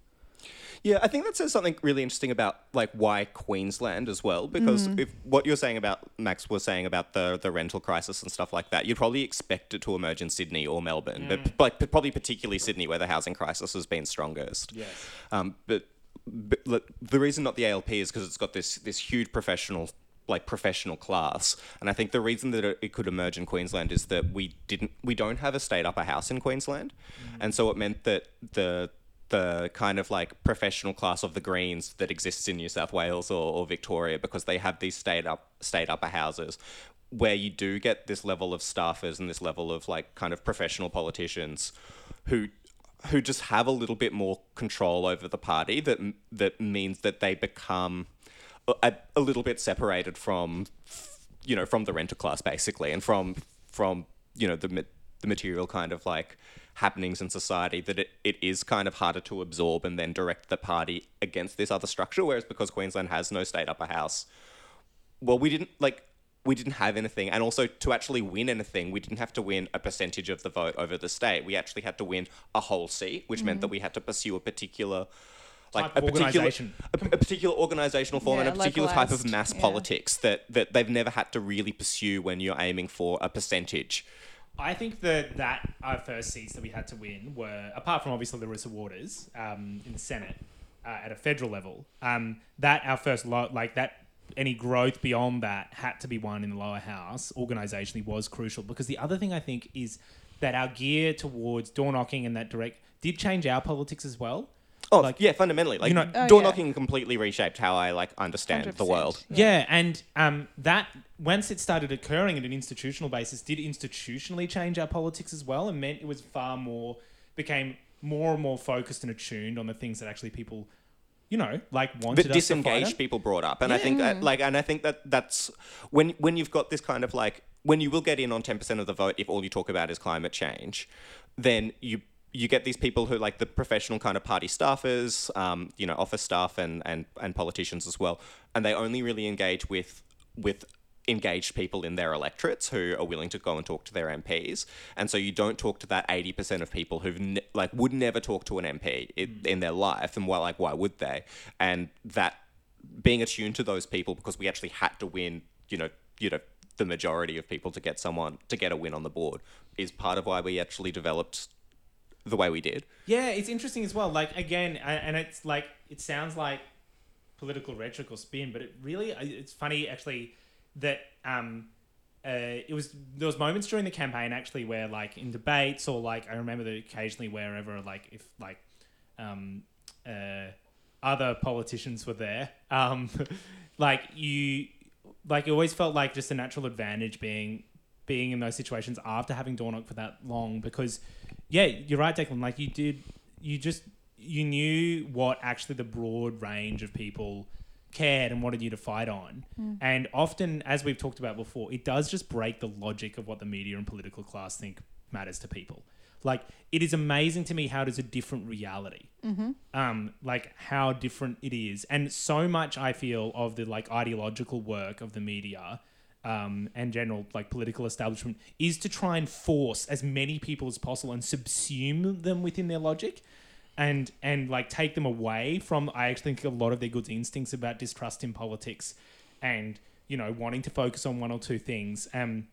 Yeah, I think that says something really interesting about like why Queensland as well, because Mm. if what you're saying about Max was saying about the the rental crisis and stuff like that, you'd probably expect it to emerge in Sydney or Melbourne, but p- like probably particularly Sydney where the housing crisis has been strongest. Yes. Um, but, but look, the reason not the ALP is because it's got this this huge professional like professional class and i think the reason that it, it could emerge in queensland is that we didn't we don't have a state upper house in queensland and so it meant that the the kind of like professional class of the greens that exists in new south wales or, or victoria because they have these state up state upper houses where you do get this level of staffers and this level of like kind of professional politicians who who just have a little bit more control over the party that that means that they become a, a little bit separated from you know from the renter class basically and from from you know the the material kind of like happenings in society that it, it is kind of harder to absorb and then direct the party against this other structure whereas because Queensland has no state upper house well we didn't like we didn't have anything and also to actually win anything we didn't have to win a percentage of the vote over the state we actually had to win a whole seat which meant that we had to pursue a particular like Type a of particular organisation. a, a particular organizational form and a particular type of mass yeah. politics that that they've never had to really pursue when you're aiming for a percentage I think that that our first seats that we had to win were, apart from obviously Larissa Waters um, in the Senate uh, at a federal level, um, that our first lo- like that any growth beyond that had to be won in the lower house organizationally was crucial because the other thing I think is that our gear towards door knocking and that direct did change our politics as well. Oh Like- yeah fundamentally like you know- Oh, door yeah. knocking completely reshaped how i like understand the 100%, world Yeah, and um, that once it started occurring at an institutional basis, did institutionally change our politics as well, and meant it was far more became more and more focused and attuned on the things that actually people, you know, like wanted that us to fight disengaged on. people brought up and i think that like and i think that that's when when you've got this kind of like when you will get in on 10% of the vote if all you talk about is climate change then you you get these people who like the professional kind of party staffers um, you know office staff and, and and politicians as well and they only really engage with with engaged people in their electorates who are willing to go and talk to their MPs and so you don't talk to that 80% of people who've ne- like would never talk to an MP in, in their life and why like why would they? And that being attuned to those people because we actually had to win you know you know the majority of people to get someone to get a win on the board is part of why we actually developed the way we did Yeah, it's interesting as well. Like again, and it's like it sounds like political rhetoric or spin, but it really it's funny actually that um uh, it was there was moments during the campaign actually where like in debates or like I remember that occasionally wherever like if like um uh other politicians were there um like you like it always felt like just a natural advantage being being in those situations after having door for that long because yeah you're right Declan. Like you did you just you knew what actually the broad range of people cared and wanted you to fight on. And often as we've talked about before it does just break the logic of what the media and political class think matters to people. Like it is amazing to me how it is a different reality. Um, like how different it is, and so much I feel of the like ideological work of the media um, and general like political establishment is to try and force as many people as possible and subsume them within their logic, and and like take them away from I actually think a lot of their good instincts about distrust in politics, and you know wanting to focus on one or two things. Um,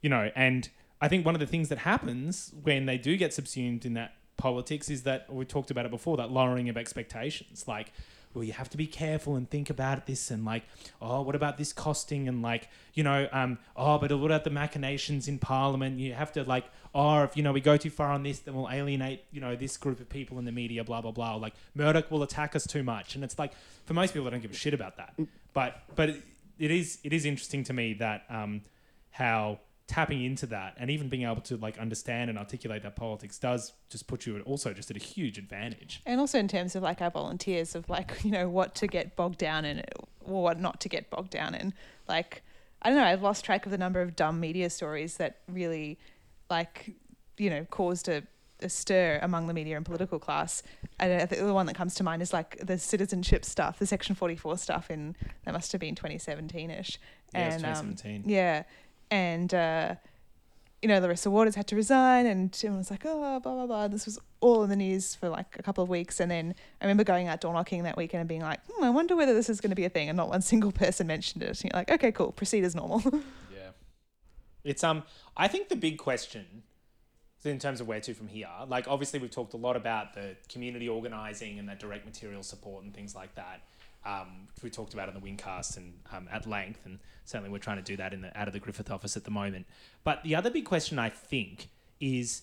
you know, and I think one of the things that happens when they do get subsumed in that politics is that we talked about it before that lowering of expectations. Like, well, you have to be careful and think about this, and like, oh, what about this costing, and like, you know, um, oh, but what about the machinations in Parliament? You have to like, oh, if you know we go too far on this, then we'll alienate, you know, this group of people in the media, blah blah blah. Like, Murdoch will attack us too much, and it's like, for most people, they don't give a shit about that. But but it, it is it is interesting to me that um, how tapping into that and even being able to like understand and articulate that politics does just put you at also just at a huge advantage. And also in terms of like our volunteers of like, you know, what to get bogged down in or what not to get bogged down in. Like, I don't know, I've lost track of the number of dumb media stories that really, like, you know, caused a, a stir among the media and political class. And I think the one that comes to mind is like the citizenship stuff, the Section 44 stuff in, that must have been 2017 ish. Yeah, it's and, um, 2017. yeah. And, uh, you know, Larissa Waters had to resign, and everyone was like, oh, blah, blah, blah. This was all in the news for like a couple of weeks. And then I remember going out door knocking that weekend and being like, hmm, I wonder whether this is going to be a thing. And not one single person mentioned it. And you're like, okay, cool, proceed as normal. Yeah. It's um I think the big question in terms of where to from here, like obviously we've talked a lot about the community organizing and that direct material support and things like that. Um, we talked about in the Wingcast and um, at length, and certainly we're trying to do that in the out of the Griffith office at the moment. But the other big question I think is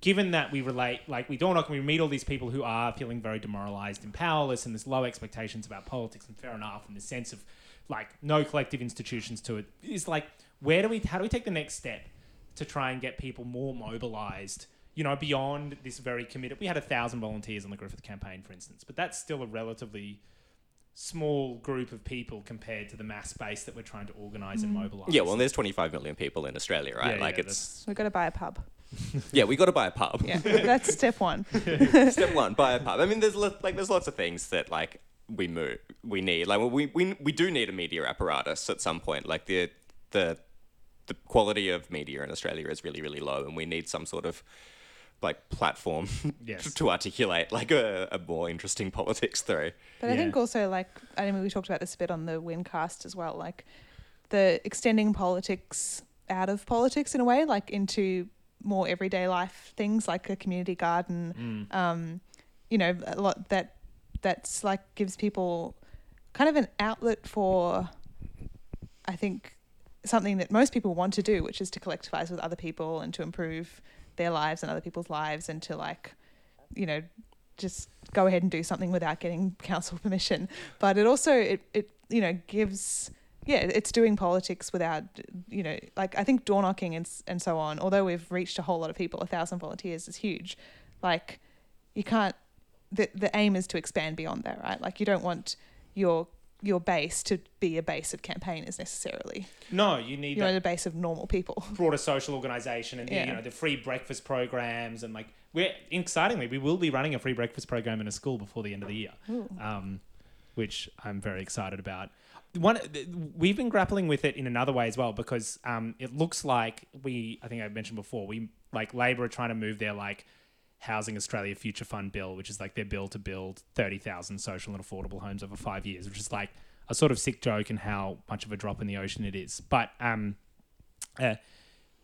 given that we relate, like we knock and we meet all these people who are feeling very demoralized and powerless, and there's low expectations about politics, and fair enough, and the sense of like no collective institutions to it is like where do we, how do we take the next step to try and get people more mobilized? You know, beyond this very committed. We had a thousand volunteers on the Griffith campaign, for instance, but that's still a relatively small group of people compared to the mass base that we're trying to organize and mm. mobilize. Yeah, well, there's 25 million people in Australia, right? Yeah, like yeah, it's We've got to buy a pub. yeah, we got to buy a pub. Yeah, that's step one. Step one, buy a pub. I mean, there's lo- like there's lots of things that like we move, we need. Like we we we do need a media apparatus at some point. Like the the the quality of media in Australia is really really low, and we need some sort of like platform Yes. to articulate like a, a more interesting politics through. But I Yeah. think also like I mean we talked about this a bit on the Windcast as well, like the extending politics out of politics in a way, like into more everyday life things like a community garden. Um, you know, a lot that that's like gives people kind of an outlet for I think something that most people want to do, which is to collectivize with other people and to improve their lives and other people's lives and to like, you know, just go ahead and do something without getting council permission. But it also it, it you know gives yeah it's doing politics without you know like I think door knocking and and so on. Although we've reached a whole lot of people, a thousand volunteers is huge. Like you can't the the aim is to expand beyond that, right? Like you don't want your your base to be a base of campaigners necessarily. No, you need You want a base of normal people. broader social organization and the, Yeah. you know the free breakfast programs and like we're excitingly we will be running a free breakfast program in a school before the end of the year um, which i'm very excited about one we've been grappling with it in another way as well because um, it looks like we i think i mentioned before we like labor are trying to move their like housing australia future fund bill which is like their bill to build 30000 social and affordable homes over five years which is like a sort of sick joke and how much of a drop in the ocean it is. But um, uh,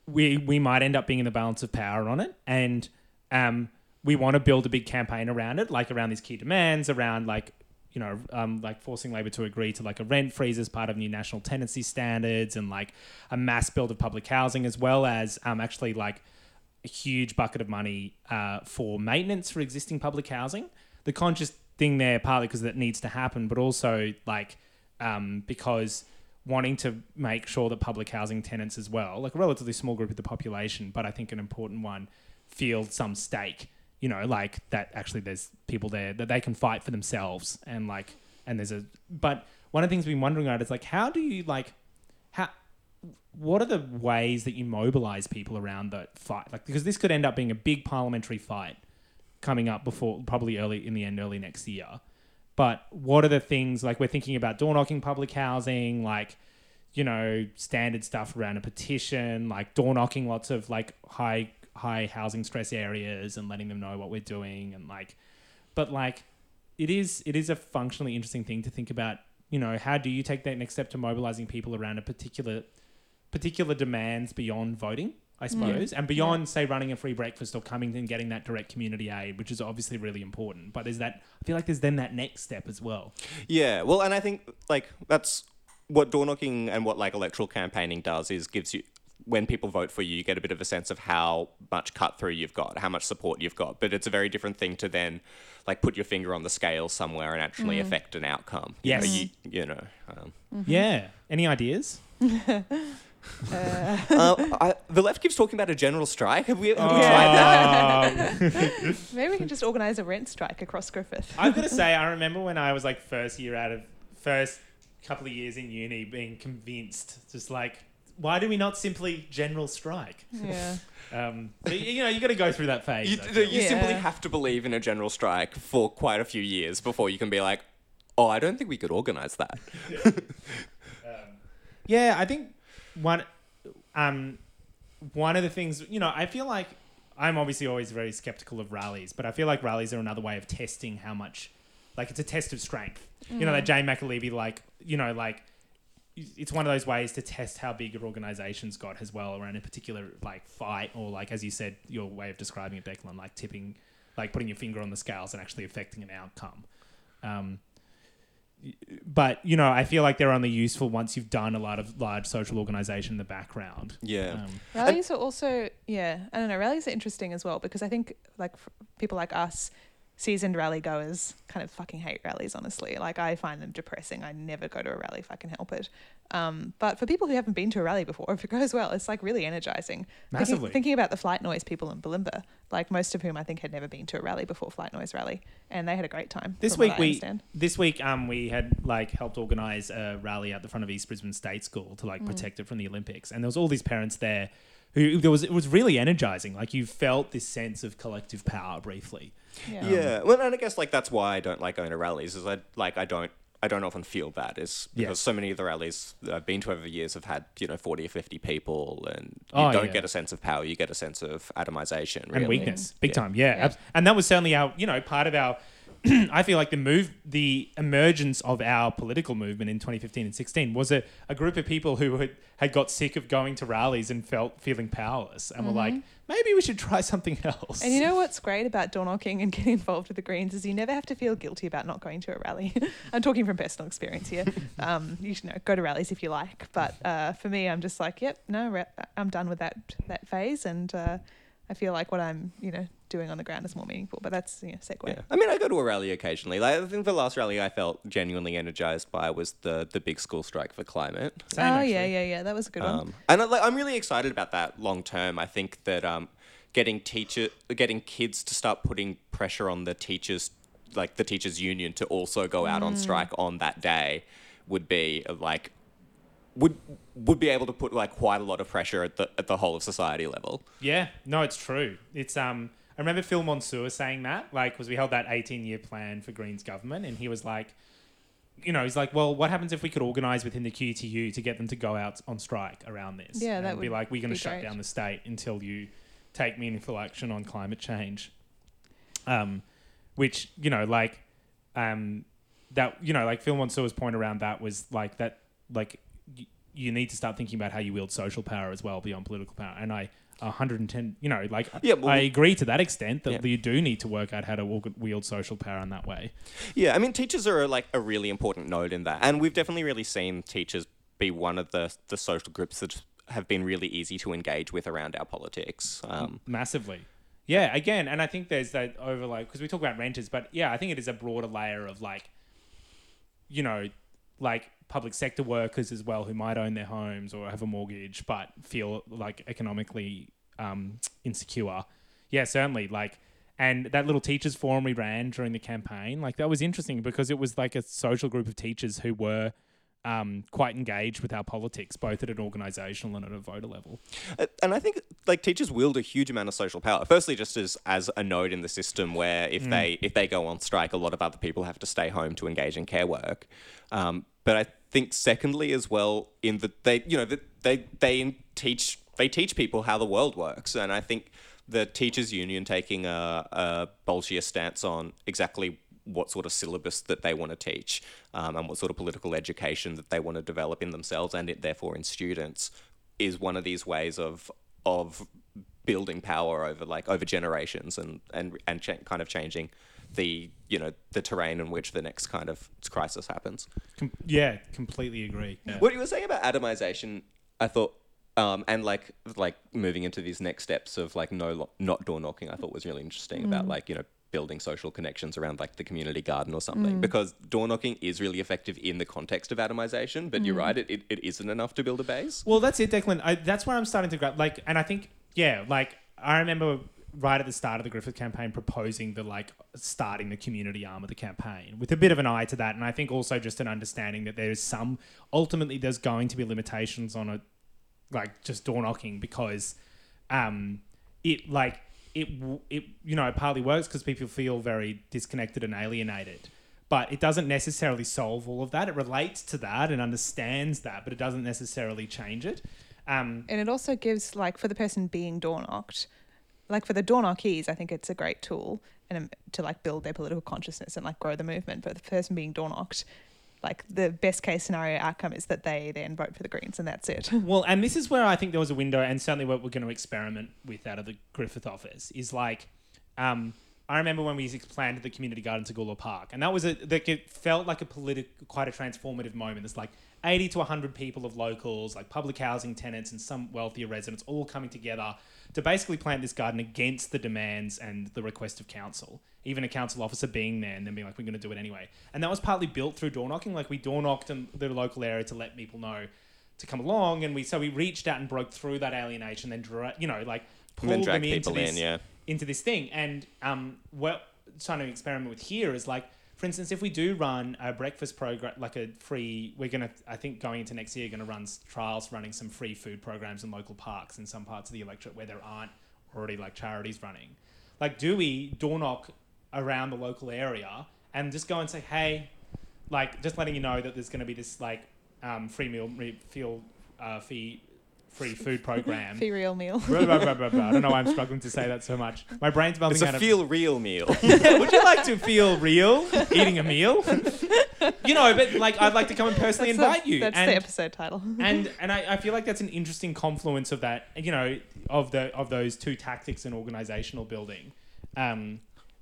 we we might end up being in the balance of power on it, and um, we want to build a big campaign around it, like around these key demands, around like you know, um, like forcing Labor to agree to like a rent freeze as part of new national tenancy standards, and like a mass build of public housing, as well as um, actually like a huge bucket of money uh, for maintenance for existing public housing. The conscious thing there, partly because that needs to happen, but also like um, because wanting to make sure that public housing tenants as well, like a relatively small group of the population, but I think an important one, feel some stake. You know, like that actually there's people there that they can fight for themselves and like and there's a but one of the things we've been wondering about is like how do you like how what are the ways that you mobilize people around that fight? Like because this could end up being a big parliamentary fight coming up before probably early in the end early next year. But what are the things like we're thinking about door knocking public housing, like you know, standard stuff around a petition, like door knocking lots of like high high housing stress areas and letting them know what we're doing and like but like it is it is a functionally interesting thing to think about, you know, how do you take that next step to mobilizing people around a particular particular demands beyond voting, I mm. suppose, and beyond say running a free breakfast or coming and getting that direct community aid, which is obviously really important. But there's that I feel like there's then that next step as well. Yeah, well, and I think like that's what door knocking and what like electoral campaigning does is gives you when people vote for you, you get a bit of a sense of how much cut through you've got, how much support you've got. But it's a very different thing to then like put your finger on the scale somewhere and actually mm. affect an outcome. You know, Yes. you, you know. Um, mm-hmm. Yeah. Any ideas? uh, I, the left keeps talking about a general strike. Have we, have we tried that? Um, Maybe we can just organise a rent strike across Griffith. I've got to say, I remember when I was like first year out of first couple of years in uni being convinced, just like, why do we not simply general strike? Yeah. Um, but, you know, you got to go through that phase. You, I feel. you simply have to believe in a general strike for quite a few years before you can be like, oh, I don't think we could organize that. Yeah, I think one um one of the things you know, I feel like I'm obviously always very skeptical of rallies, but I feel like rallies are another way of testing how much like it's a test of strength. You know, that Jane McAlevey like you know, like it's one of those ways to test how big your organization's got as well around a particular like fight or like as you said, your way of describing it, Declan, like tipping like putting your finger on the scales and actually affecting an outcome. Um, but you know, I feel like they're only useful once you've done a lot of large social organization in the background. Yeah. Um, Rallies are also, yeah, I don't know, rallies are interesting as well because I think like people like us, seasoned rally goers, kind of fucking hate rallies, honestly. Like I find them depressing. I never go to a rally if I can help it. Um, but for people who haven't been to a rally before, if it goes well, it's like really energizing. Massively. Thinking, thinking about the flight noise people in Bulimba, like most of whom I think had never been to a rally before Flight Noise Rally, and they had a great time. This week we this week um we had like helped organize a rally at the front of East Brisbane State School to like Mm. protect it from the Olympics, and there was all these parents there who there was it was really energizing. Like you felt this sense of collective power briefly. Yeah. Yeah, well, and I guess like that's why I don't like going to rallies. Is I like I don't I don't often feel that is because Yeah. so many of the rallies that I've been to over the years have had you know forty or fifty people, and you Oh, don't yeah. get a sense of power. You get a sense of atomization and weakness, big Yeah. time. Yeah, Yeah. and that was certainly our, you know, part of our. I feel like the move, the emergence of our political movement in 2015 and 16 was a, a group of people who had, had got sick of going to rallies and felt feeling powerless, and were like, maybe we should try something else. And you know what's great about door knocking and getting involved with the Greens is you never have to feel guilty about not going to a rally. I'm talking from personal experience here. Um, you should know, go to rallies if you like, but uh, for me, I'm just like, yep, no, I'm done with that that phase, and uh, I feel like what I'm, you know, doing on the ground is more meaningful. But that's you know, segue. Yeah. I mean, I go to a rally occasionally. Like, I think the last rally I felt genuinely energized by was the the big school strike for climate. Same, oh actually. yeah, yeah, yeah. That was a good one. Um, and I, like, I'm really excited about that long term. I think that um, getting teacher, getting kids to start putting pressure on the teachers, like the teachers' union, to also go out Mm. on strike on that day, would be like would would be able to put like quite a lot of pressure at the at the whole of society level. Yeah, no, it's true. It's um, I remember Phil Mansour saying that, like, because we held that 18 year plan for Greens government, and he was like, you know, he's like, well, what happens if we could organise within the QTU to get them to go out on strike around this? Yeah, and that would be like, we're going to shut great. down the state until you take meaningful action on climate change. Um, which you know, like, um, that you know, like Phil Mansour's point around that was like that, like, y- you need to start thinking about how you wield social power as well beyond political power, and I. 110 you know like Yeah, well- i agree to that extent that Yeah. you do need to work out how to wield- social power in that way Yeah, I mean, teachers are like a really important node in that, and we've definitely really seen teachers be one of the the social groups that have been really easy to engage with around our politics. Um, massively yeah again and i think there's that overlay because we talk about renters but yeah i think it is a broader layer of like you know like public sector workers as well who might own their homes or have a mortgage but feel like economically um, insecure yeah certainly like and that little teachers forum we ran during the campaign like that was interesting because it was like a social group of teachers who were um, quite engaged with our politics both at an organizational and at a voter level and I think like teachers wield a huge amount of social power. Firstly, just as as a node in the system where if they if they go on strike, a lot of other people have to stay home to engage in care work. Um, but I think secondly as well in that they you know that they they teach they teach people how the world works, and I think the teachers union taking a, a bolshier stance on exactly what sort of syllabus that they want to teach um, and what sort of political education that they want to develop in themselves and it, therefore in students is one of these ways of of building power over like over generations and and and cha- kind of changing the you know the terrain in which the next kind of crisis happens. Com- yeah completely agree yeah. What you were saying about atomization, I thought, um, and like like moving into these next steps of like no lo- not door knocking, I thought was really interesting about mm. like you know building social connections around like the community garden or something mm. because door knocking is really effective in the context of atomization but you're mm. right it, it, it isn't enough to build a base Well, that's it, Declan. I, that's where I'm starting to grab. Like, and I think, yeah, like I remember right at the start of the Griffith campaign proposing the like starting the community arm of the campaign with a bit of an eye to that, and I think also just an understanding that there is some ultimately there's going to be limitations on it, like just door knocking because, um, it like it it you know partly works because people feel very disconnected and alienated. But it doesn't necessarily solve all of that. It relates to that and understands that, but it doesn't necessarily change it. Um, And it also gives, like, for the person being door knocked, like for the door knockees, I think it's a great tool and um, to like build their political consciousness and like grow the movement. But the person being door knocked, like the best case scenario outcome is that they then vote for the Greens and that's it. Well, and this is where I think there was a window, and certainly what we're going to experiment with out of the Griffith office is like, um, I remember when we planted the community garden to Gula Park, and that was a that felt like a political, quite a transformative moment. There's like 80 to 100 people of locals, like public housing tenants and some wealthier residents, all coming together to basically plant this garden against the demands and the request of council. Even a council officer being there and then being like, "We're going to do it anyway," and that was partly built through door knocking. Like we door knocked in the local area to let people know to come along, and we so we reached out and broke through that alienation, then dra- you know like pulled them into this in, yeah. into this thing. And um, what trying to experiment with here is like, for instance, if we do run a breakfast program, like a free, we're gonna, I think, going into next year, gonna run trials running some free food programs in local parks in some parts of the electorate where there aren't already like charities running. Like, do we door knock around the local area and just go and say, hey, like, just letting you know that there's gonna be this like um, free meal, re- feel uh, fee, free food program. Fee real meal. Blah, blah, blah, blah, blah. I don't know why I'm struggling to say that so much. My brain's melting It's out a of. feel real meal. Would you like to feel real eating a meal? you know, but like I'd like to come and personally That's the- invite you. That's and, the episode title. and and I, I feel like that's an interesting confluence of that. You know, of the of those two tactics and organizational building. Um,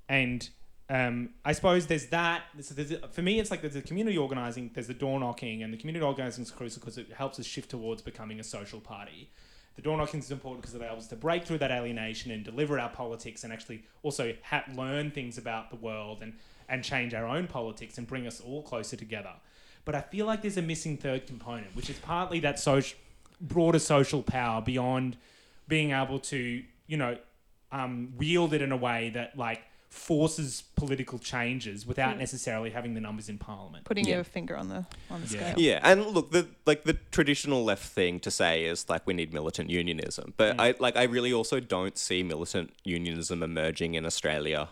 and um, I suppose there's that. So there's, for me, it's like there's the community organizing, there's the door knocking, and the community organizing is crucial because it helps us shift towards becoming a social party. The door knocking is important because it allows us to break through that alienation and deliver our politics and actually also ha- learn things about the world and, and change our own politics and bring us all closer together. But I feel like there's a missing third component, which is partly that broader social power beyond being able to, you know, um, wield it in a way that like forces political changes without hmm. necessarily having the numbers in parliament. Putting Yeah. your finger on the on the Yeah. scale. Yeah, and look, the like the traditional left thing to say is like we need militant unionism, but hmm. I like I really also don't see militant unionism emerging in Australia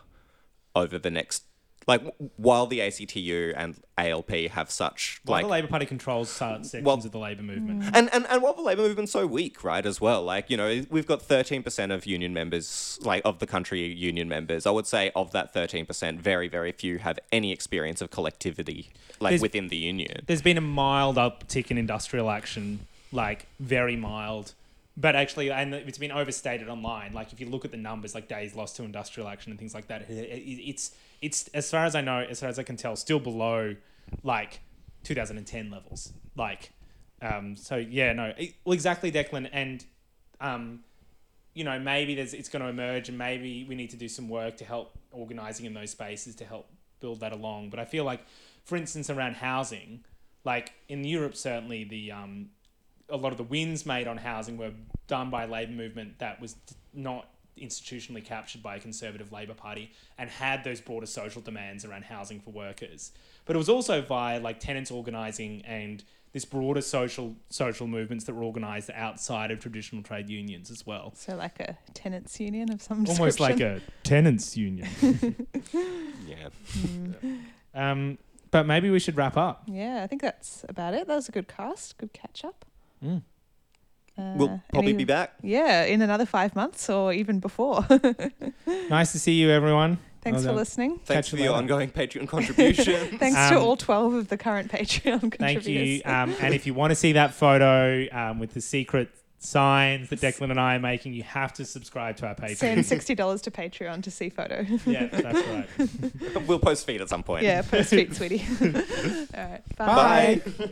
over the next like while the ACTU and ALP have such While like the Labor Party controls certain sections Well- of the Labor mm. movement. and, and and while the labour movement's so weak, right, as well, like you know, we've got thirteen percent of union members, like of the country union members. I would say of that thirteen percent, very very few have any experience of collectivity, like There's- within the union. There's been a mild uptick in industrial action, like very mild. But actually, and it's been overstated online. Like if you look at the numbers, like days lost to industrial action and things like that, it, it- it's it's as far as I know, as far as I can tell, still below like 2010 levels. Like, um, so yeah, no, it- well, exactly, Declan, and um, you know, maybe there's it's going to emerge, and maybe we need to do some work to help organizing in those spaces to help build that along. But I feel like, for instance, around housing, like in Europe, certainly the um, a lot of the wins made on housing were done by a labour movement that was not institutionally captured by a conservative Labour Party and had those broader social demands around housing for workers. But it was also via like tenants organising and this broader social social movements that were organised outside of traditional trade unions as well. So like a tenants union of some sort. Almost like a tenants union. Yeah. um, but maybe we should wrap up. Yeah, I think that's about it. That was a good cast, good catch up. Mm. Uh, We'll probably any- be back. Yeah, in another five months or even before. Nice to see you, everyone. Thanks Well for listening. Thanks Catch for you your later. ongoing Patreon contribution. Thanks to Um, all 12 of the current Patreon contributions. Thank you. Um, and if you want to see that photo um, with the secret signs that Declan and I are making, you have to subscribe to our Patreon. Send $60 to Patreon to see photo. yeah, that's right. we'll post feed at some point. yeah, post feed, sweetie. all right. Bye. Bye.